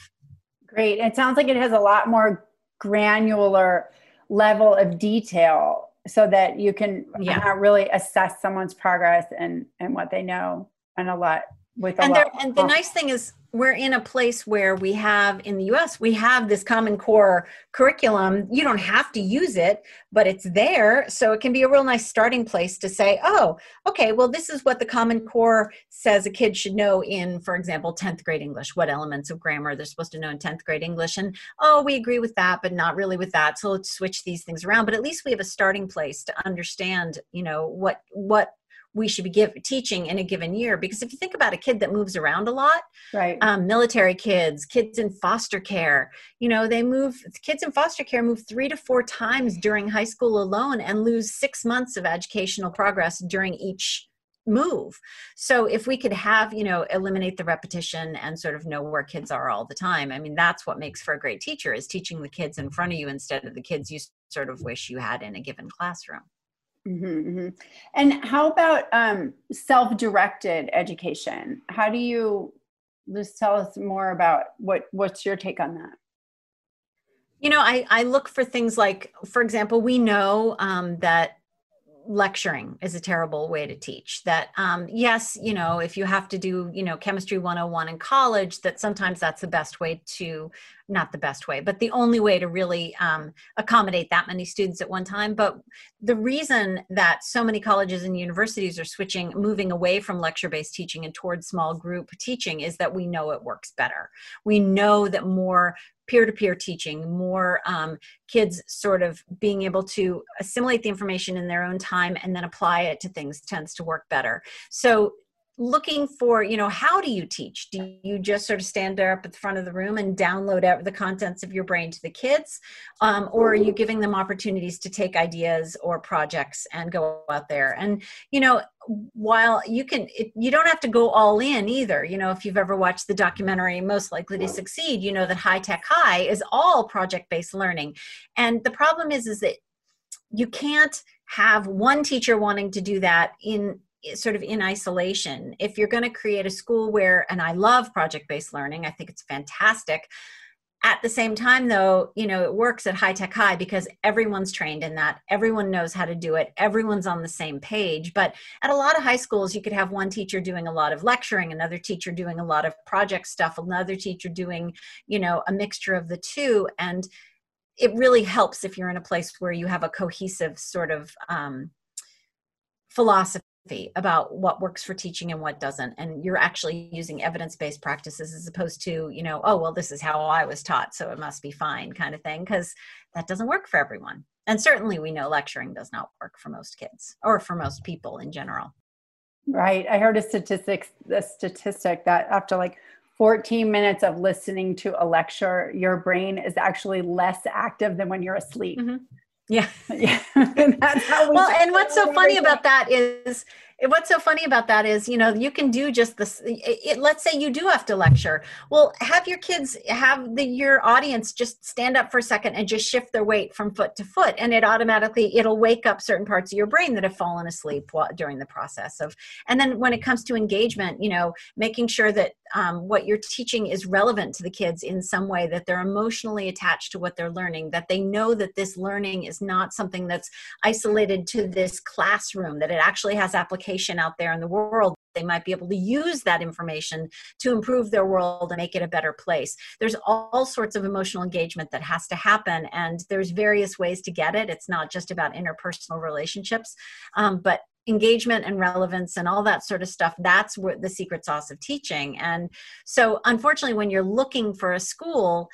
[SPEAKER 2] Great. It sounds like it has a lot more granular level of detail so that you can yeah. really assess someone's progress and, and what they know and a lot with a
[SPEAKER 3] and,
[SPEAKER 2] lot.
[SPEAKER 3] and the nice thing is we're in a place where we have in the US we have this common core curriculum. You don't have to use it but it's there. So it can be a real nice starting place to say oh okay well this is what the common core says a kid should know in for example 10th grade English what elements of grammar they're supposed to know in 10th grade English. And oh we agree with that but not really with that. So let's switch these things around. But at least we have a starting place to understand you know what what we should be give, teaching in a given year because if you think about a kid that moves around a lot
[SPEAKER 2] right.
[SPEAKER 3] um, military kids kids in foster care you know they move kids in foster care move three to four times during high school alone and lose six months of educational progress during each move. So if we could have you know eliminate the repetition and sort of know where kids are all the time i mean that's what makes for a great teacher is teaching the kids in front of you instead of the kids you sort of wish you had in a given classroom
[SPEAKER 2] Mm-hmm, mm-hmm. And how about um, self-directed education? How do you just tell us more about what what's your take on that?
[SPEAKER 3] You know, I, I look for things like, for example, we know um, that lecturing is a terrible way to teach that um, yes you know if you have to do you know chemistry 101 in college that sometimes that's the best way to not the best way but the only way to really um, accommodate that many students at one time. But the reason that so many colleges and universities are switching moving away from lecture based teaching and towards small group teaching is that we know it works better. We know that more peer-to-peer teaching more um, kids sort of being able to assimilate the information in their own time and then apply it to things tends to work better. So looking for you know how do you teach? Do you just sort of stand there up at the front of the room and download the contents of your brain to the kids? Um, or are you giving them opportunities to take ideas or projects and go out there? And you know while you can it, you don't have to go all in either. You know if you've ever watched the documentary most likely to succeed you know that high tech high is all project based learning. And the problem is is that you can't have one teacher wanting to do that in sort of in isolation. If you're going to create a school where, and I love project based learning, I think it's fantastic. At the same time, though, you know, it works at high tech high because everyone's trained in that. Everyone knows how to do it. Everyone's on the same page. But at a lot of high schools, you could have one teacher doing a lot of lecturing, another teacher doing a lot of project stuff, another teacher doing, you know, a mixture of the two. And it really helps if you're in a place where you have a cohesive sort of um, philosophy about what works for teaching and what doesn't and you're actually using evidence-based practices as opposed to you know oh well this is how i was taught so it must be fine kind of thing because that doesn't work for everyone. And certainly we know lecturing does not work for most kids or for most people in general.
[SPEAKER 2] Right. I heard a statistic a statistic that after like 14 minutes of listening to a lecture your brain is actually less active than when you're asleep.
[SPEAKER 3] Mm-hmm. Yeah. <laughs>
[SPEAKER 2] yeah. <laughs> and
[SPEAKER 3] well, and what's so funny about that is what's so funny about that is you know you can do just this it, let's say you do have to lecture. Well have your kids have the your audience just stand up for a second and just shift their weight from foot to foot and it automatically it'll wake up certain parts of your brain that have fallen asleep while, during the process of and then when it comes to engagement you know making sure that um, what you're teaching is relevant to the kids in some way that they're emotionally attached to what they're learning that they know that this learning is not something that's isolated to this classroom that it actually has application out there in the world they might be able to use that information to improve their world and make it a better place. There's all sorts of emotional engagement that has to happen and there's various ways to get it. It's not just about interpersonal relationships um, but engagement and relevance and all that sort of stuff that's what the secret sauce of teaching. And so unfortunately when you're looking for a school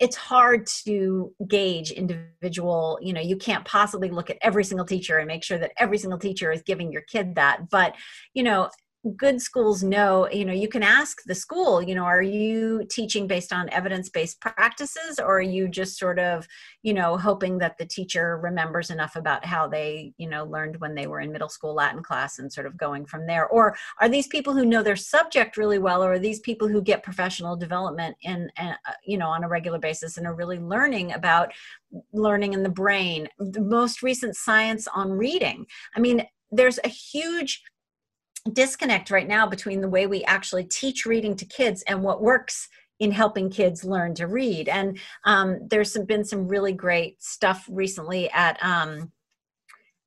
[SPEAKER 3] it's hard to gauge individual you know you can't possibly look at every single teacher and make sure that every single teacher is giving your kid that but you know good schools know you know you can ask the school you know are you teaching based on evidence-based practices or are you just sort of you know hoping that the teacher remembers enough about how they you know learned when they were in middle school latin class and sort of going from there? Or are these people who know their subject really well or are these people who get professional development in uh, you know on a regular basis and are really learning about learning in the brain? The most recent science on reading. I mean there's a huge disconnect right now between the way we actually teach reading to kids and what works in helping kids learn to read. And um, there's some, been some really great stuff recently at um,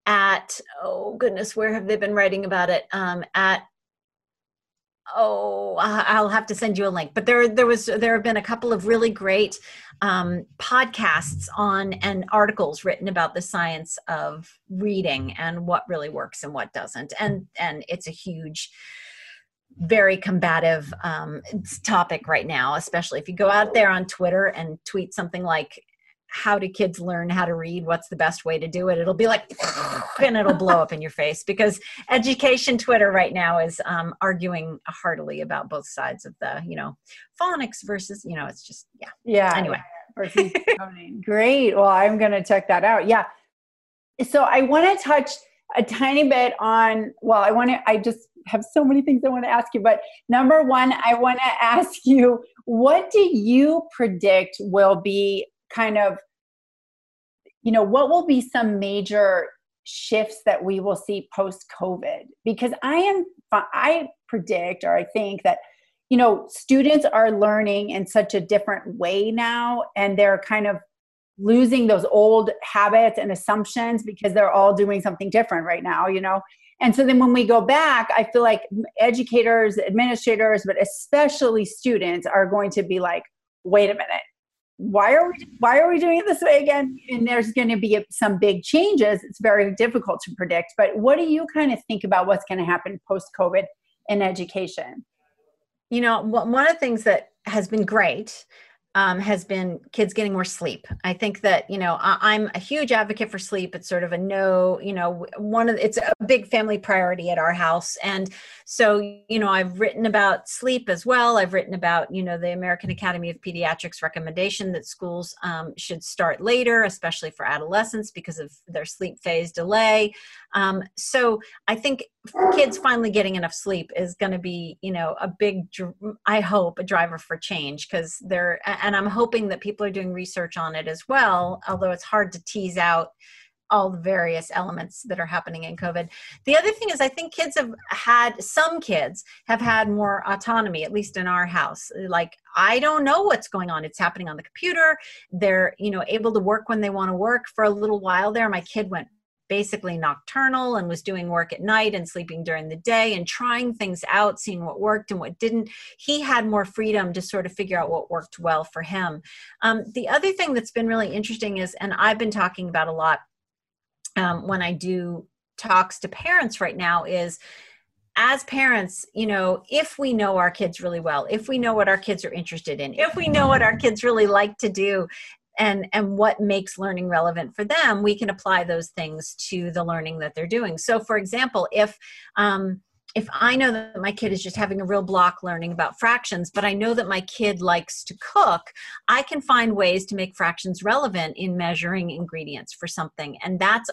[SPEAKER 3] at oh goodness, where have they been writing about it? Um, at oh i'll have to send you a link but there there was there have been a couple of really great um, podcasts on and articles written about the science of reading and what really works and what doesn't. And and it's a huge very combative um, topic right now especially if you go out there on twitter and tweet something like how do kids learn how to read? What's the best way to do it? It'll be like <laughs> and it'll blow up in your face because education twitter right now is um, arguing heartily about both sides of the you know phonics versus you know it's just yeah.
[SPEAKER 2] Yeah.
[SPEAKER 3] Anyway. <laughs>
[SPEAKER 2] Great. Well i'm gonna check that out. Yeah. So i want to touch a tiny bit on well i want to i just have so many things i want to ask you but number one i want to ask you what do you predict will be kind of you know what will be some major shifts that we will see post covid because i am i predict or i think that you know students are learning in such a different way now and they're kind of losing those old habits and assumptions because they're all doing something different right now you know? And so then when we go back i feel like educators administrators but especially students are going to be like wait a minute why are we why are we doing it this way again? And there's going to be some big changes. It's very difficult to predict but what do you kind of think about what's going to happen post covid in education?
[SPEAKER 3] You know one of the things that has been great um, has been kids getting more sleep. I think that you know I, am a huge advocate for sleep. It's sort of a no, you know, one of it's a big family priority at our house, and so you know I've written about sleep as well. I've written about you know the American Academy of Pediatrics recommendation that schools um, should start later, especially for adolescents because of their sleep phase delay. Um, so I think kids finally getting enough sleep is going to be you know a big i hope a driver for change because they're and i'm hoping that people are doing research on it as well although it's hard to tease out all the various elements that are happening in covid. The other thing is i think kids have had some kids have had more autonomy at least in our house. Like i don't know what's going on. It's happening on the computer. They're you know able to work when they want to work. For a little while there my kid went basically nocturnal and was doing work at night and sleeping during the day and trying things out, seeing what worked and what didn't. He had more freedom to sort of figure out what worked well for him. Um, the other thing that's been really interesting is, and I've been talking about a lot um, when I do talks to parents right now, is as parents, you know, if we know our kids really well, if we know what our kids are interested in, if we know what our kids really like to do, and and what makes learning relevant for them we can apply those things to the learning that they're doing so for example if um, if I know that my kid is just having a real block learning about fractions, but I know that my kid likes to cook, I can find ways to make fractions relevant in measuring ingredients for something. And that's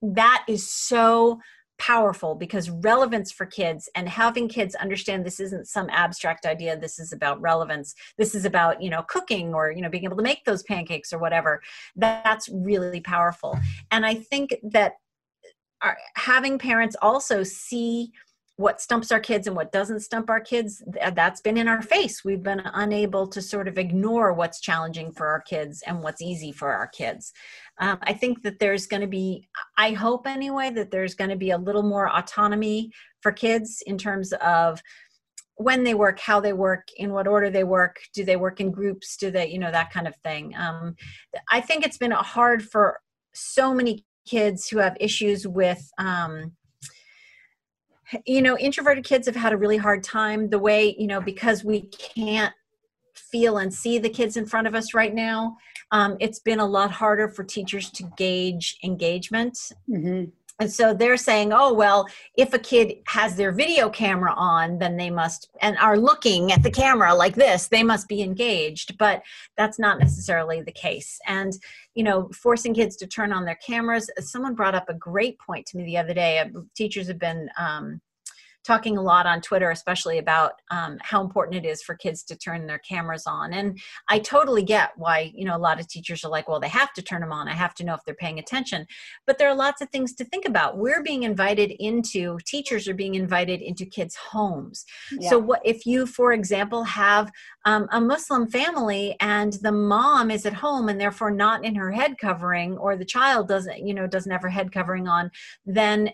[SPEAKER 3] that is so powerful because relevance for kids and having kids understand this isn't some abstract idea this is about relevance this is about you know cooking or you know being able to make those pancakes or whatever that's really powerful. And i think that our, uh, having parents also see what stumps our kids and what doesn't stump our kids that's been in our face. We've been unable to sort of ignore what's challenging for our kids and what's easy for our kids. Um, i think that there's going to be i hope anyway that there's going to be a little more autonomy for kids in terms of when they work how they work in what order they work do they work in groups do they you know that kind of thing. Um, i think it's been hard for so many kids who have issues with um, you know introverted kids have had a really hard time the way you know because we can't feel and see the kids in front of us right now um, it's been a lot harder for teachers to gauge engagement mm-hmm. And so they're saying, oh, well, if a kid has their video camera on, then they must, and are looking at the camera like this, they must be engaged. But that's not necessarily the case. And, you know, forcing kids to turn on their cameras, someone brought up a great point to me the other day. Teachers have been, um, talking a lot on Twitter, especially about um, how important it is for kids to turn their cameras on. And I totally get why, you know, a lot of teachers are like, well, they have to turn them on. I have to know if they're paying attention. But there are lots of things to think about. We're being invited into, teachers are being invited into kids' homes. Yeah. So, what if you, for example, have um, a Muslim family and the mom is at home and therefore not in her head covering, or the child doesn't, you know, doesn't have her head covering on, then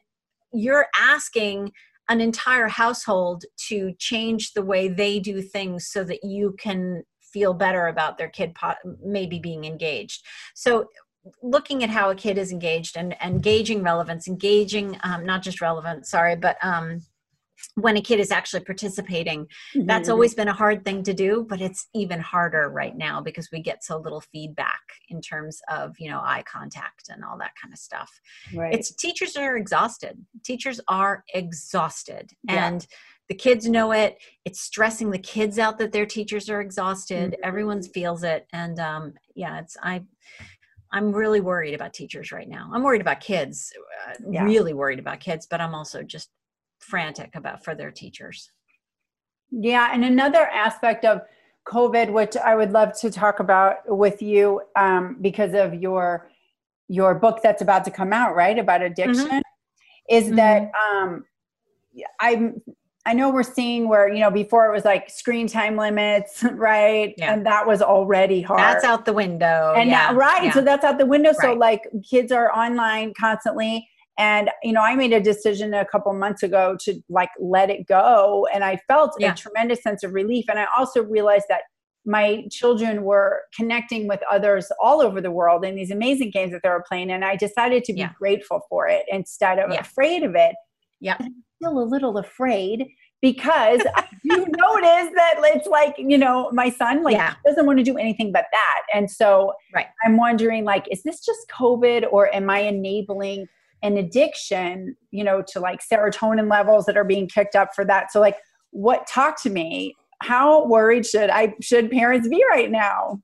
[SPEAKER 3] you're asking an entire household to change the way they do things so that you can feel better about their kid maybe being engaged. So looking at how a kid is engaged and, engaging relevance engaging um, not just relevance sorry but um, when a kid is actually participating mm-hmm. that's always been a hard thing to do but it's even harder right now because we get so little feedback in terms of you know eye contact and all that kind of stuff right. it's teachers are exhausted teachers are exhausted yeah. and the kids know it it's stressing the kids out that their teachers are exhausted mm-hmm. everyone feels it and um, yeah it's i i'm really worried about teachers right now i'm worried about kids uh, yeah. really worried about kids but i'm also just frantic about for their teachers.
[SPEAKER 2] Yeah, and another aspect of COVID, which I would love to talk about with you, um, because of your your book that's about to come out, right, about addiction, mm-hmm. is mm-hmm. that um, I'm I know we're seeing where, you know, before it was like screen time limits, <laughs> right? Yeah. And that was already hard.
[SPEAKER 3] That's out the window.
[SPEAKER 2] And yeah. now, right. Yeah. So that's out the window. Right. So like kids are online constantly and you know i made a decision a couple months ago to like let it go and i felt yeah. a tremendous sense of relief and i also realized that my children were connecting with others all over the world in these amazing games that they were playing and i decided to be yeah. grateful for it instead of yeah. afraid of it
[SPEAKER 3] yeah
[SPEAKER 2] i'm still a little afraid because <laughs> you notice that it's like you know my son like yeah. doesn't want to do anything but that and so
[SPEAKER 3] right.
[SPEAKER 2] i'm wondering like is this just covid or am i enabling an addiction, you know, to like serotonin levels that are being kicked up for that. So like what talk to me. How worried should I should parents be right now?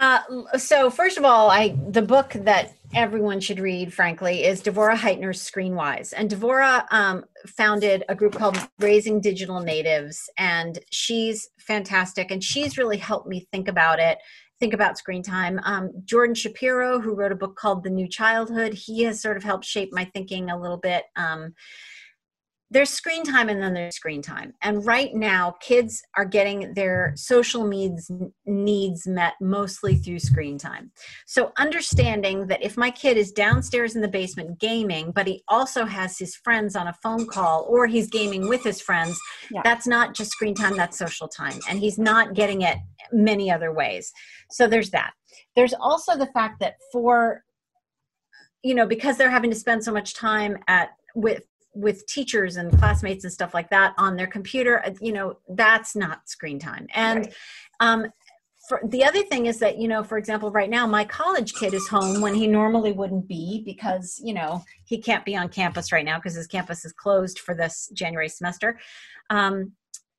[SPEAKER 3] Uh, so first of all, I the book that everyone should read, frankly, is Devorah Heitner's Screenwise. And Devorah um, founded a group called Raising Digital Natives, and she's fantastic. And she's really helped me think about it think about screen time. Um, Jordan Shapiro, who wrote a book called The New Childhood, he has sort of helped shape my thinking a little bit. Um, there's screen time and then there's screen time. And right now kids are getting their social needs needs met mostly through screen time. So understanding that if my kid is downstairs in the basement gaming but he also has his friends on a phone call or he's gaming with his friends yeah. that's not just screen time that's social time. And he's not getting it many other ways. So there's that. There's also the fact that for you know because they're having to spend so much time at with with teachers and classmates and stuff like that on their computer uh, you know that's not screen time. And right. um, for, the other thing is that you know for example right now my college kid is home when he normally wouldn't be because you know he can't be on campus right now because his campus is closed for this january semester. Um,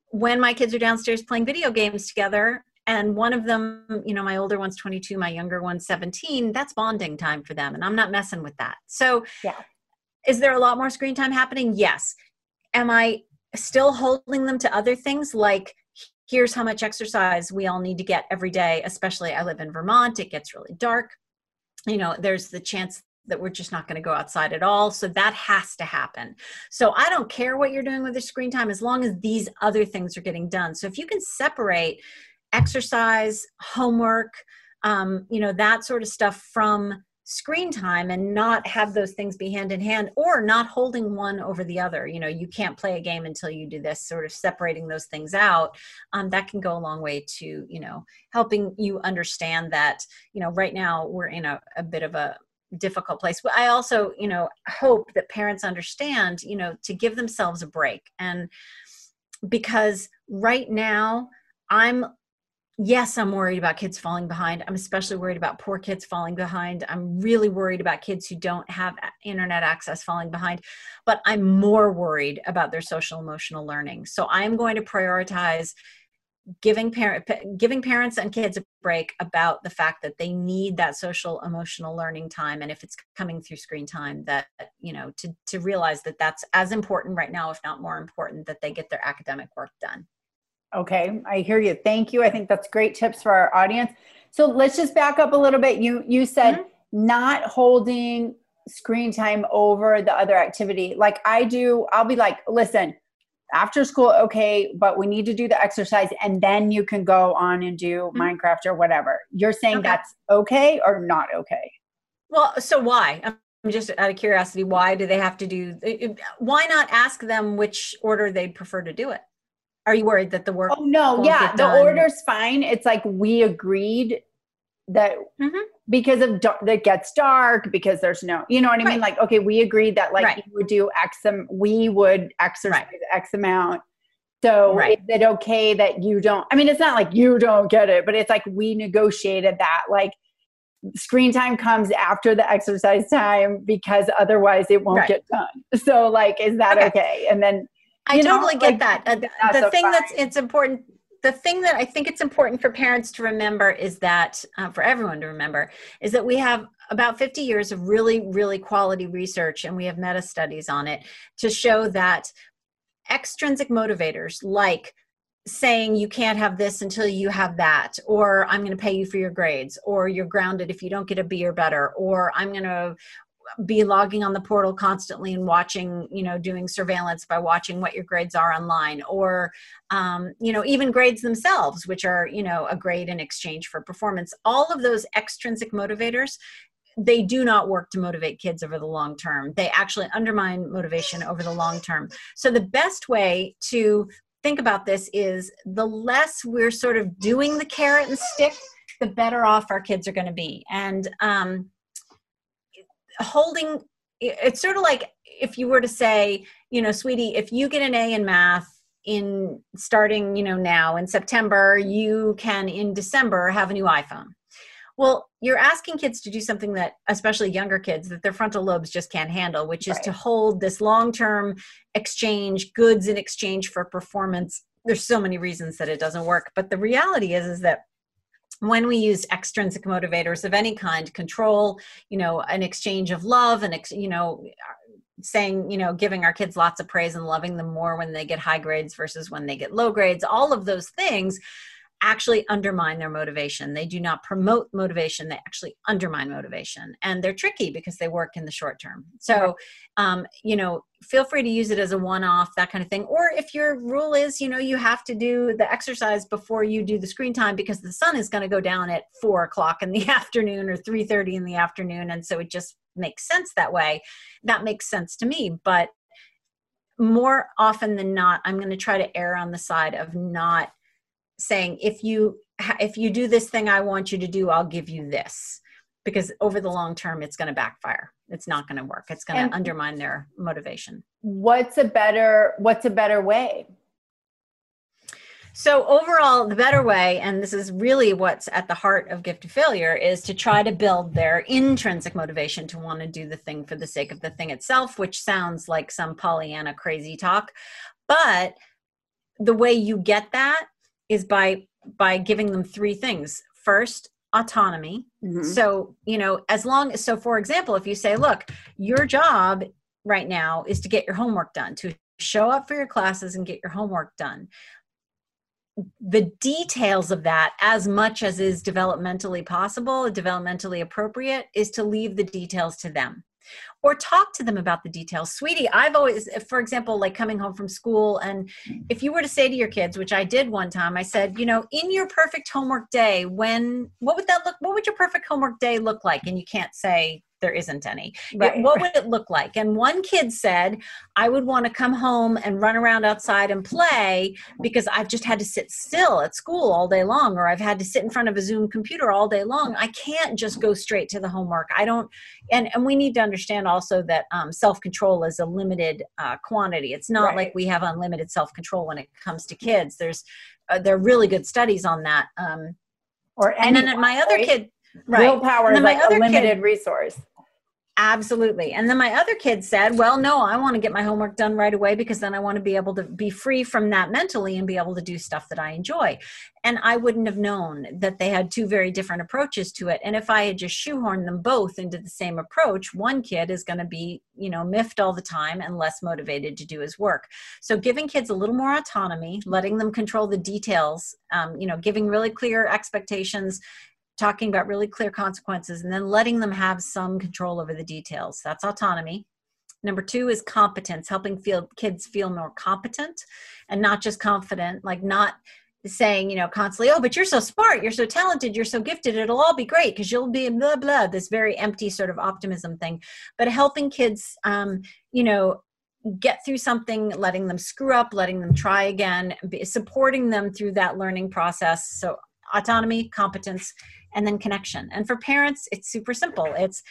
[SPEAKER 3] when my kids are downstairs playing video games together and one of them you know my older one's 22 my younger one's 17 that's bonding time for them and i'm not messing with that. So
[SPEAKER 2] yeah
[SPEAKER 3] is there a lot more screen time happening? Yes. Am I still holding them to other things like here's how much exercise we all need to get every day, especially I live in Vermont, it gets really dark. You know, there's the chance that we're just not going to go outside at all. So that has to happen. So I don't care what you're doing with your screen time as long as these other things are getting done. So if you can separate exercise, homework, um, you know, that sort of stuff from screen time and not have those things be hand in hand or not holding one over the other. You know you can't play a game until you do this sort of separating those things out. Um, that can go a long way to you know helping you understand that you know right now we're in a, a bit of a difficult place. But i also you know hope that parents understand you know to give themselves a break. And because right now i'm yes, I'm worried about kids falling behind. I'm especially worried about poor kids falling behind. I'm really worried about kids who don't have internet access falling behind, but I'm more worried about their social emotional learning. So I'm going to prioritize giving parent giving parents and kids a break about the fact that they need that social emotional learning time and if it's coming through screen time that you know to to realize that that's as important right now if not more important that they get their academic work done
[SPEAKER 2] Okay, I hear you. Thank you. I think that's great tips for our audience. So let's just back up a little bit. You you said mm-hmm. not holding screen time over the other activity. Like I do, I'll be like, listen, after school, okay, but we need to do the exercise and then you can go on and do mm-hmm. Minecraft or whatever. You're saying okay. that's okay or not okay?
[SPEAKER 3] Well, so why? I'm just out of curiosity, why do they have to do? Why not ask them which order they'd prefer to do it? Are you worried that the work?
[SPEAKER 2] Oh no, yeah, the order's fine. It's like we agreed that mm-hmm. because of that gets dark because there's no, you know what I right. mean? Like, okay, we agreed that like right. you would do X, we would exercise right. X amount. So is it okay that you don't? I mean, it's not like you don't get it, but it's like we negotiated that. Like screen time comes after the exercise time because otherwise it won't get done. So like, is that okay? okay? And then
[SPEAKER 3] I totally know, get like, that. Uh, the thing fine. that's it's important the thing that I think it's important for parents to remember is that, uh, for everyone to remember, is that we have about 50 years of really, really quality research and we have meta studies on it to show that extrinsic motivators like saying you can't have this until you have that or i'm going to pay you for your grades or you're grounded if you don't get a b or better or i'm going to be logging on the portal constantly and watching you know doing surveillance by watching what your grades are online or um, you know even grades themselves which are you know a grade in exchange for performance. All of those extrinsic motivators they do not work to motivate kids over the long term. They actually undermine motivation over the long term. So the best way to think about this is the less we're sort of doing the carrot and stick the better off our kids are going to be. And um, holding it's sort of like if you were to say you know sweetie if you get an a in math in starting you know now in september you can in december have a new iphone well you're asking kids to do something that especially younger kids that their frontal lobes just can't handle which is right. to hold this long-term exchange goods in exchange for performance there's so many reasons that it doesn't work but the reality is is that when we use extrinsic motivators of any kind control you know an exchange of love and you know saying you know giving our kids lots of praise and loving them more when they get high grades versus when they get low grades all of those things actually undermine their motivation. They do not promote motivation, they actually undermine motivation. And they're tricky because they work in the short term. So, um, you know, feel free to use it as a one off, that kind of thing. Or if your rule is, you know, you have to do the exercise before you do the screen time because the sun is going to go down at four o'clock in the <laughs> afternoon or 3.30 in the afternoon. And so it just makes sense that way. That makes sense to me. But more often than not, I'm going to try to err on the side of not saying if you if you do this thing i want you to do i'll give you this. Because over the long term it's going to backfire. It's not going to work. It's going to undermine their motivation.
[SPEAKER 2] What's a better what's a better way?
[SPEAKER 3] So overall the better way and this is really what's at the heart of gift of failure is to try to build their intrinsic motivation to want to do the thing for the sake of the thing itself which sounds like some pollyanna crazy talk. But the way you get that is by by giving them three things. First autonomy. Mm-hmm. so you know as long as so for example if you say look your job right now is to get your homework done to show up for your classes and get your homework done. The details of that as much as is developmentally possible developmentally appropriate is to leave the details to them or talk to them about the details. Sweetie, I've always, for example, like coming home from school, and if you were to say to your kids, which I did one time, I said, you know, in your perfect homework day, when, what would that look, what would your perfect homework day look like? And you can't say, there isn't any. Right. What would it look like? And one kid said, I would want to come home and run around outside and play because I've just had to sit still at school all day long, or I've had to sit in front of a Zoom computer all day long. I can't just go straight to the homework. I don't, and, and we need to understand also that um, self control is a limited uh, quantity. It's not right. like we have unlimited self control when it comes to kids. There's, uh, there are really good studies on that. Um,
[SPEAKER 2] or
[SPEAKER 3] and then my other
[SPEAKER 2] right?
[SPEAKER 3] kid
[SPEAKER 2] right. willpower is like a limited kid, resource
[SPEAKER 3] Absolutely. And then my other kid said, Well, no, I want to get my homework done right away because then I want to be able to be free from that mentally and be able to do stuff that I enjoy. And I wouldn't have known that they had two very different approaches to it. And if I had just shoehorned them both into the same approach, one kid is going to be, you know, miffed all the time and less motivated to do his work. So giving kids a little more autonomy, letting them control the details, um, you know, giving really clear expectations talking about really clear consequences and then letting them have some control over the details. That's autonomy. Number two is competence, helping feel kids feel more competent and not just confident, like not saying, you know, constantly, oh, but you're so smart, you're so talented, you're so gifted, it'll all be great because you'll be blah, blah, this very empty sort of optimism thing. But helping kids, um, you know, get through something, letting them screw up, letting them try again, supporting them through that learning process. So, autonomy, competence, and then connection. And for parents, it's super simple. It's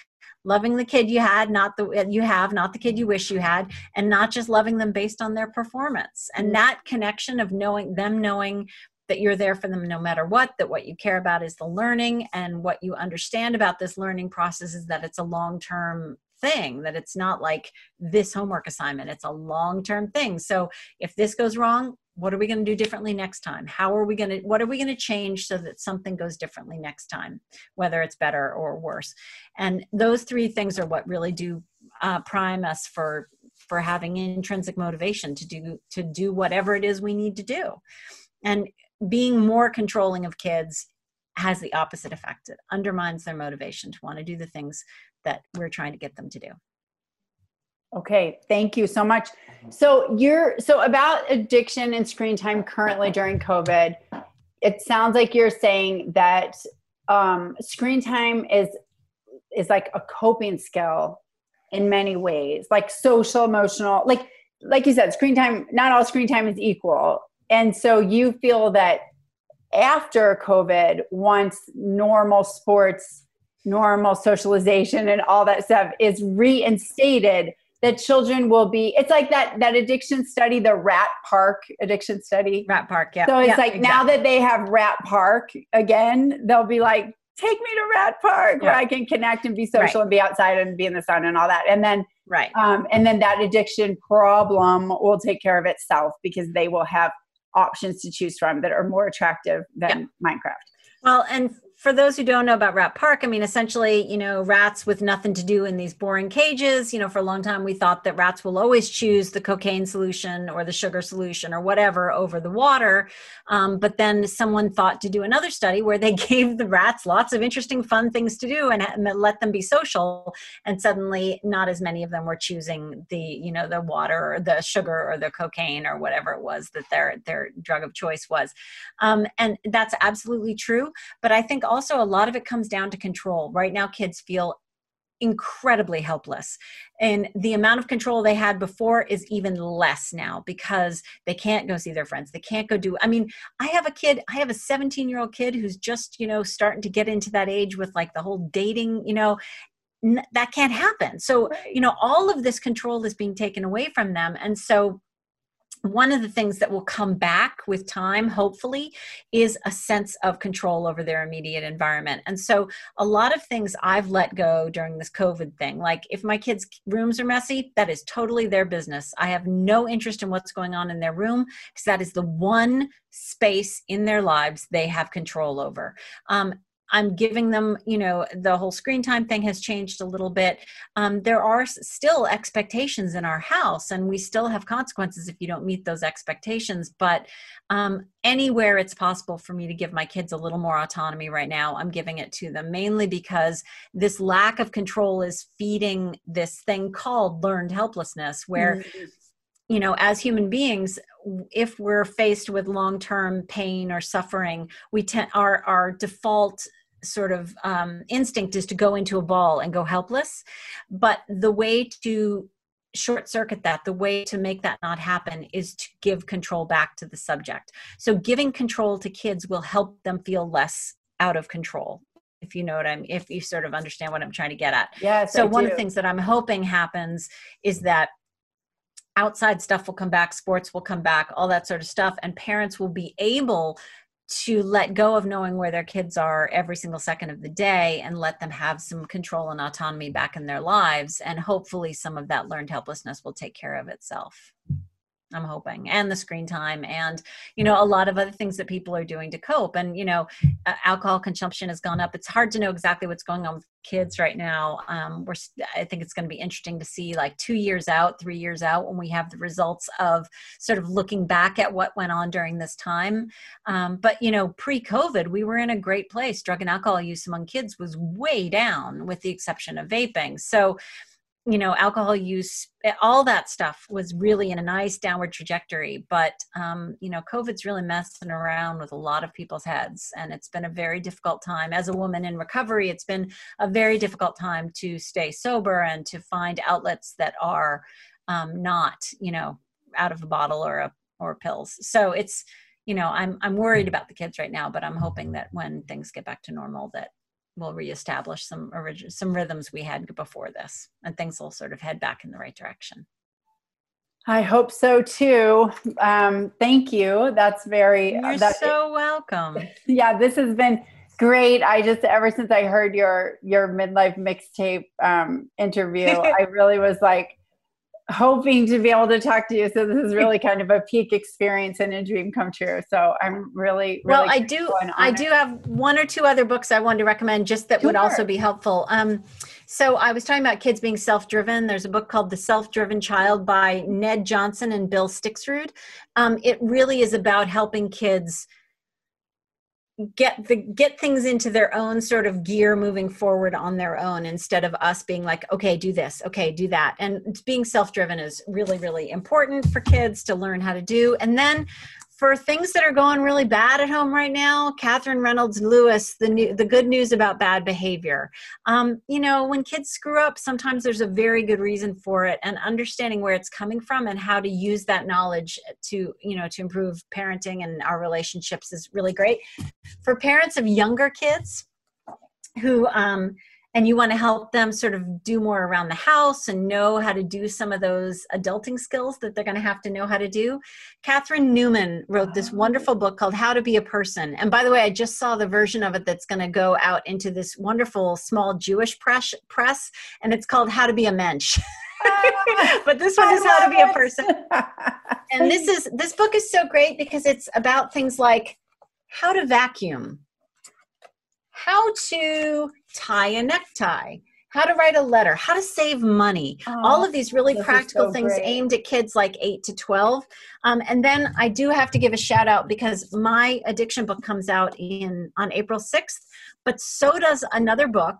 [SPEAKER 3] loving the kid you had not the you have not the kid you wish you had and not just loving them based on their performance and mm-hmm. that connection of knowing them knowing that you're there for them no matter what that what you care about is the learning and what you understand about this learning process is that it's a long term thing that it's not like this homework assignment it's a long term thing so if this goes wrong what are we going to do differently next time? How are we going to what are we going to change so that something goes differently next time whether it's better or worse? And those three things are what really do uh, prime us for for having intrinsic motivation to do to do whatever it is we need to do. And being more controlling of kids has the opposite effect. It undermines their motivation to want to do the things that we're trying to get them to do
[SPEAKER 2] Okay, thank you so much. So you're so about addiction and screen time currently during COVID. It sounds like you're saying that um, screen time is is like a coping skill in many ways, like social, emotional, like like you said, screen time. Not all screen time is equal, and so you feel that after COVID, once normal sports, normal socialization, and all that stuff is reinstated that children will be it's like that that addiction study the rat park addiction study
[SPEAKER 3] rat park yeah
[SPEAKER 2] so it's
[SPEAKER 3] yeah,
[SPEAKER 2] like exactly. now that they have rat park again they'll be like take me to rat park yeah. where i can connect and be social right. and be outside and be in the sun and all that and then
[SPEAKER 3] right
[SPEAKER 2] um, and then that addiction problem will take care of itself because they will have options to choose from that are more attractive than yeah. minecraft
[SPEAKER 3] well and for those who don't know about Rat Park, I mean, essentially, you know, rats with nothing to do in these boring cages. You know, for a long time, we thought that rats will always choose the cocaine solution or the sugar solution or whatever over the water. Um, but then someone thought to do another study where they <laughs> gave the rats lots of interesting, fun things to do and let them be social. And suddenly, not as many of them were choosing the, you know, the water or the sugar or the cocaine or whatever it was that their their drug of choice was. Um, and that's absolutely true. But I think also a lot of it comes down to control. Right now, kids feel incredibly helpless. And the amount of control they had before is even less now because they can't go see their friends. They can't go do I mean, I have a kid, I have a 17-year-old kid who's just, you know, starting to get into that age with like the whole dating, you know, that can't happen. So, you know, all of this control is being taken away from them. And so one of the things that will come back with time, hopefully, is a sense of control over their immediate environment. And so, a lot of things I've let go during this COVID thing, like if my kids' rooms are messy, that is totally their business. I have no interest in what's going on in their room because that is the one space in their lives they have control over. Um, I'm giving them, you know, the whole screen time thing has changed a little bit. Um, there are still expectations in our house, and we still have consequences if you don't meet those expectations. But um, anywhere it's possible for me to give my kids a little more autonomy right now, I'm giving it to them, mainly because this lack of control is feeding this thing called learned helplessness, where mm-hmm you know as human beings if we're faced with long-term pain or suffering we tend our our default sort of um, instinct is to go into a ball and go helpless. But the way to short circuit that the way to make that not happen is to give control back to the subject. So giving control to kids will help them feel less out of control if you know what i'm if you sort of understand what i'm trying to get at.
[SPEAKER 2] Yeah
[SPEAKER 3] so
[SPEAKER 2] I
[SPEAKER 3] one
[SPEAKER 2] do.
[SPEAKER 3] of the things that i'm hoping happens is that outside stuff will come back sports will come back all that sort of stuff. And parents will be able to let go of knowing where their kids are every single second of the day and let them have some control and autonomy back in their lives. And hopefully some of that learned helplessness will take care of itself I'm hoping, and the screen time, and you know, a lot of other things that people are doing to cope. And you know, uh, alcohol consumption has gone up. It's hard to know exactly what's going on with kids right now. Um, we're, I think it's going to be interesting to see, like two years out, three years out, when we have the results of sort of looking back at what went on during this time. Um, but you know, pre-COVID, we were in a great place. Drug and alcohol use among kids was way down, with the exception of vaping. So you know alcohol use all that stuff was really in a nice downward trajectory but um, you know covid's really messing around with a lot of people's heads and it's been a very difficult time. As a woman in recovery it's been a very difficult time to stay sober and to find outlets that are um, not you know out of a bottle or a or pills. So it's you know i'm i'm worried about the kids right now but i'm hoping that when things get back to normal that we'll reestablish some original some rhythms we had before this and things will sort of head back in the right direction.
[SPEAKER 2] I hope so too. Um, thank you. That's very
[SPEAKER 3] you're
[SPEAKER 2] that's,
[SPEAKER 3] so welcome. <laughs>
[SPEAKER 2] Yeah this has been great. I just ever since i heard your your midlife mixtape um, interview <laughs> i really was like hoping to be able to talk to you. So this is really kind of a peak experience and a dream come true. So I'm really, really
[SPEAKER 3] well. I do. I do have one or two other books I wanted to recommend, just that sure. would also be helpful. Um, so I was talking about kids being self-driven. There's a book called The Self-Driven Child by Ned Johnson and Bill Stixrud. Um, it really is about helping kids get the get things into their own sort of gear moving forward on their own instead of us being like okay do this okay do that. And being self-driven is really really important for kids to learn how to do. And then for things that are going really bad at home right now, Katherine Reynolds Lewis, the new, the good news about bad behavior. Um, you know, when kids screw up, sometimes there's a very good reason for it, and understanding where it's coming from and how to use that knowledge to, you know, to improve parenting and our relationships is really great. For parents of younger kids who um, and you want to help them sort of do more around the house and know how to do some of those adulting skills that they're going to have to know how to do. Catherine Newman wrote this wonderful book called How to Be a Person. And by the way, I just saw the version of it that's going to go out into this wonderful small Jewish press, press and it's called How to Be a Mensch. <laughs> Ah. but this one I is How to Be it. a Person. <laughs> and this is this book is so great because it's about things like how to vacuum how to tie a necktie, how to write a letter, how to save money. Oh, All of these really practical so things great. aimed at kids like 8 to 12. Um, and then I do have to give a shout out because my addiction book comes out in on April 6th, but so does another book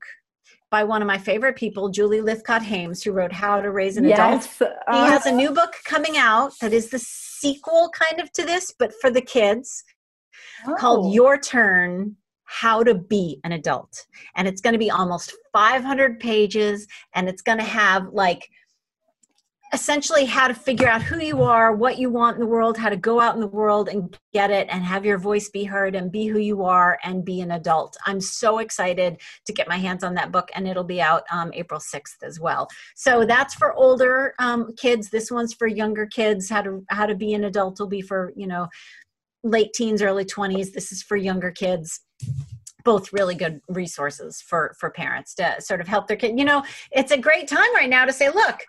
[SPEAKER 3] by one of my favorite people, Julie Lythcott-Haims, who wrote How to Raise an yes. Adult. Uh, he has a new book coming out that is the sequel kind of to this, but for the kids, oh. called Your Turn how to be an adult. And it's going to be almost 500 pages and it's going to have like essentially how to figure out who you are, what you want in the world, how to go out in the world and get it and have your voice be heard and be who you are and be an adult. I'm so excited to get my hands on that book and it'll be out um, April 6th as well. So that's for older um, kids. This one's for younger kids. How to how to be an adult will be for you know late teens, early 20s. This is for younger kids both really good resources for for parents to sort of help their kid. You know it's a great time right now to say look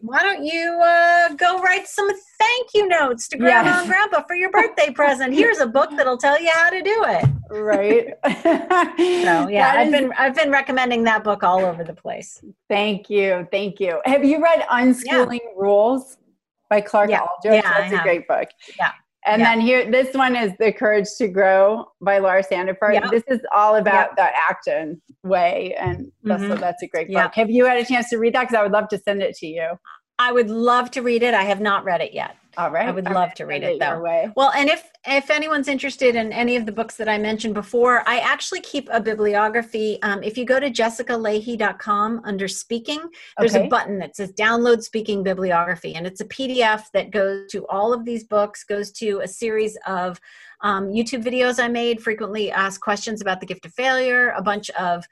[SPEAKER 3] why don't you uh, go write some thank you notes to grandma yes. and grandpa for your birthday present? Here's a book that'll tell you how to do it.
[SPEAKER 2] Right. <laughs>
[SPEAKER 3] So yeah that i've is... been i've been recommending that book all over the place.
[SPEAKER 2] Thank you. Thank you. Have you read unschooling yeah. rules by clark
[SPEAKER 3] yeah.
[SPEAKER 2] aldrich yeah, that's a great book.
[SPEAKER 3] Yeah
[SPEAKER 2] and yeah. then here, this one is The Courage to Grow by Laura Sandefer. Yeah. This is all about yeah. the Acton way. And that's, mm-hmm. that's a great book. Have you had a chance to read that? Because I would love to send it to you.
[SPEAKER 3] I would love to read it. I have not read it yet.
[SPEAKER 2] All right. I
[SPEAKER 3] would
[SPEAKER 2] All
[SPEAKER 3] love
[SPEAKER 2] right.
[SPEAKER 3] to read it though. Well, and if if anyone's interested in any of the books that I mentioned before, I actually keep a bibliography. Um, if you go to jessicalahey.com under speaking, there's okay. a button that says download speaking bibliography, and it's a PDF that goes to all of these books, goes to a series of um, YouTube videos I made, frequently asked questions about the gift of failure, a bunch of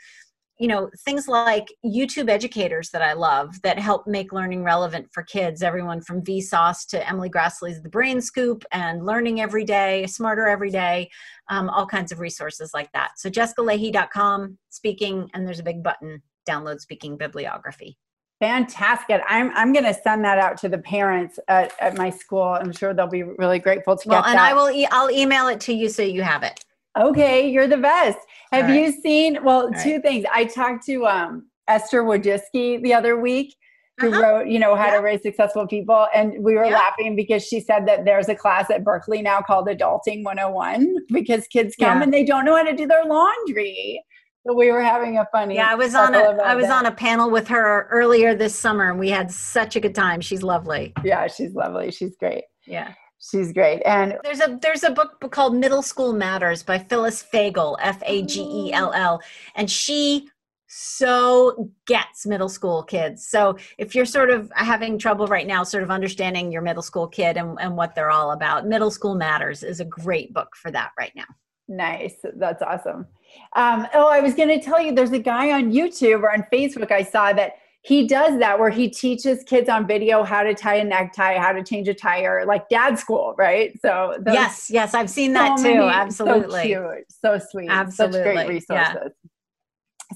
[SPEAKER 3] you know things like youtube educators that i love that help make learning relevant for kids everyone from vsauce to emily graslie's the brain scoop and learning every day smarter every day um, all kinds of resources like that so jessicalahey.com speaking and there's a big button download speaking bibliography
[SPEAKER 2] Fantastic. I'm, I'm going to send that out to the parents at, at my school. I'm sure they'll be really grateful to
[SPEAKER 3] well,
[SPEAKER 2] get
[SPEAKER 3] and
[SPEAKER 2] that.
[SPEAKER 3] I will, e- I'll email it to you so you have it.
[SPEAKER 2] Okay, you're the best. Have right. you seen? Well, All two right. things. I talked to um, Esther Wojcicki the other week, who uh-huh. wrote, you know, how yeah. to raise successful people, and we were yeah. laughing because she said that there's a class at Berkeley now called Adulting 101 because kids come yeah. and they don't know how to do their laundry. So we were having a funny.
[SPEAKER 3] Yeah, I was on a I was that. on a panel with her earlier this summer, and we had such a good time. She's lovely.
[SPEAKER 2] Yeah, she's lovely. She's great.
[SPEAKER 3] Yeah.
[SPEAKER 2] She's great. And
[SPEAKER 3] there's a there's a book called Middle School Matters by Phyllis Fagell, F A G E L L, and she so gets middle school kids. So if you're sort of having trouble right now, sort of understanding your middle school kid and, and what they're all about, Middle School Matters is a great book for that right now.
[SPEAKER 2] Nice. That's awesome. Um, oh, I was going to tell you there's a guy on YouTube or on Facebook I saw that he does that where he teaches kids on video how to tie a necktie, how to change a tire, like dad school, right? So
[SPEAKER 3] yes, yes, I've seen that so too. Many, Absolutely,
[SPEAKER 2] so cute, so sweet,
[SPEAKER 3] absolutely,
[SPEAKER 2] such great resources. Yeah.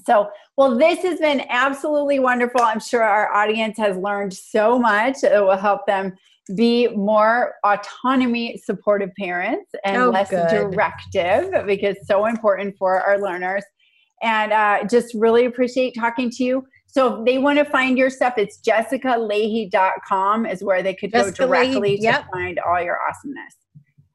[SPEAKER 2] So, well, this has been absolutely wonderful. I'm sure our audience has learned so much. It will help them be more autonomy supportive parents and oh, less good. directive because so important for our learners. And uh, just really appreciate talking to you. So if they want to find your stuff, it's jessicalahey.com is where they could Jessica go directly Lahey, yep. to find all your awesomeness.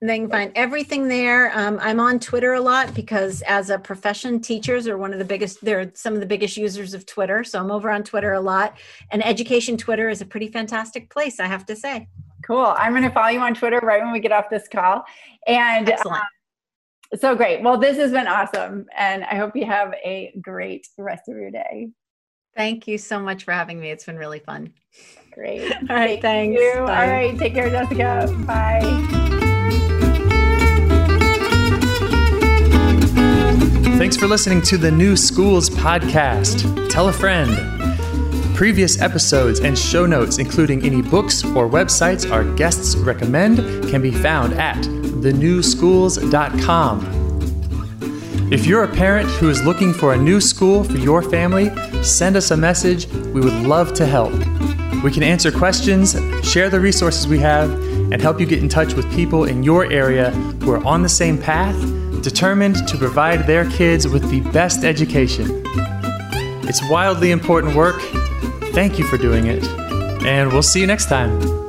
[SPEAKER 3] And They can find everything there. Um, I'm on Twitter a lot because, as a profession, teachers are one of the biggest. They're some of the biggest users of Twitter, so I'm over on Twitter a lot. And education Twitter is a pretty fantastic place, I have to say.
[SPEAKER 2] Cool. I'm going to follow you on Twitter right when we get off this call. And
[SPEAKER 3] excellent.
[SPEAKER 2] Uh, so great. Well, this has been awesome, and I hope you have a great rest of your day.
[SPEAKER 3] Thank you so much for having me. It's been really fun.
[SPEAKER 2] Great. <laughs>
[SPEAKER 3] All right. Thank thanks. You.
[SPEAKER 2] All right. Take care, Jessica. Bye.
[SPEAKER 1] Thanks for listening to the New Schools Podcast. Tell a friend. Previous episodes and show notes, including any books or websites our guests recommend, can be found at thenewschools.com. If you're a parent who is looking for a new school for your family, send us a message. We would love to help. We can answer questions, share the resources we have, and help you get in touch with people in your area who are on the same path determined to provide their kids with the best education. It's wildly important work. Thank you for doing it, and we'll see you next time.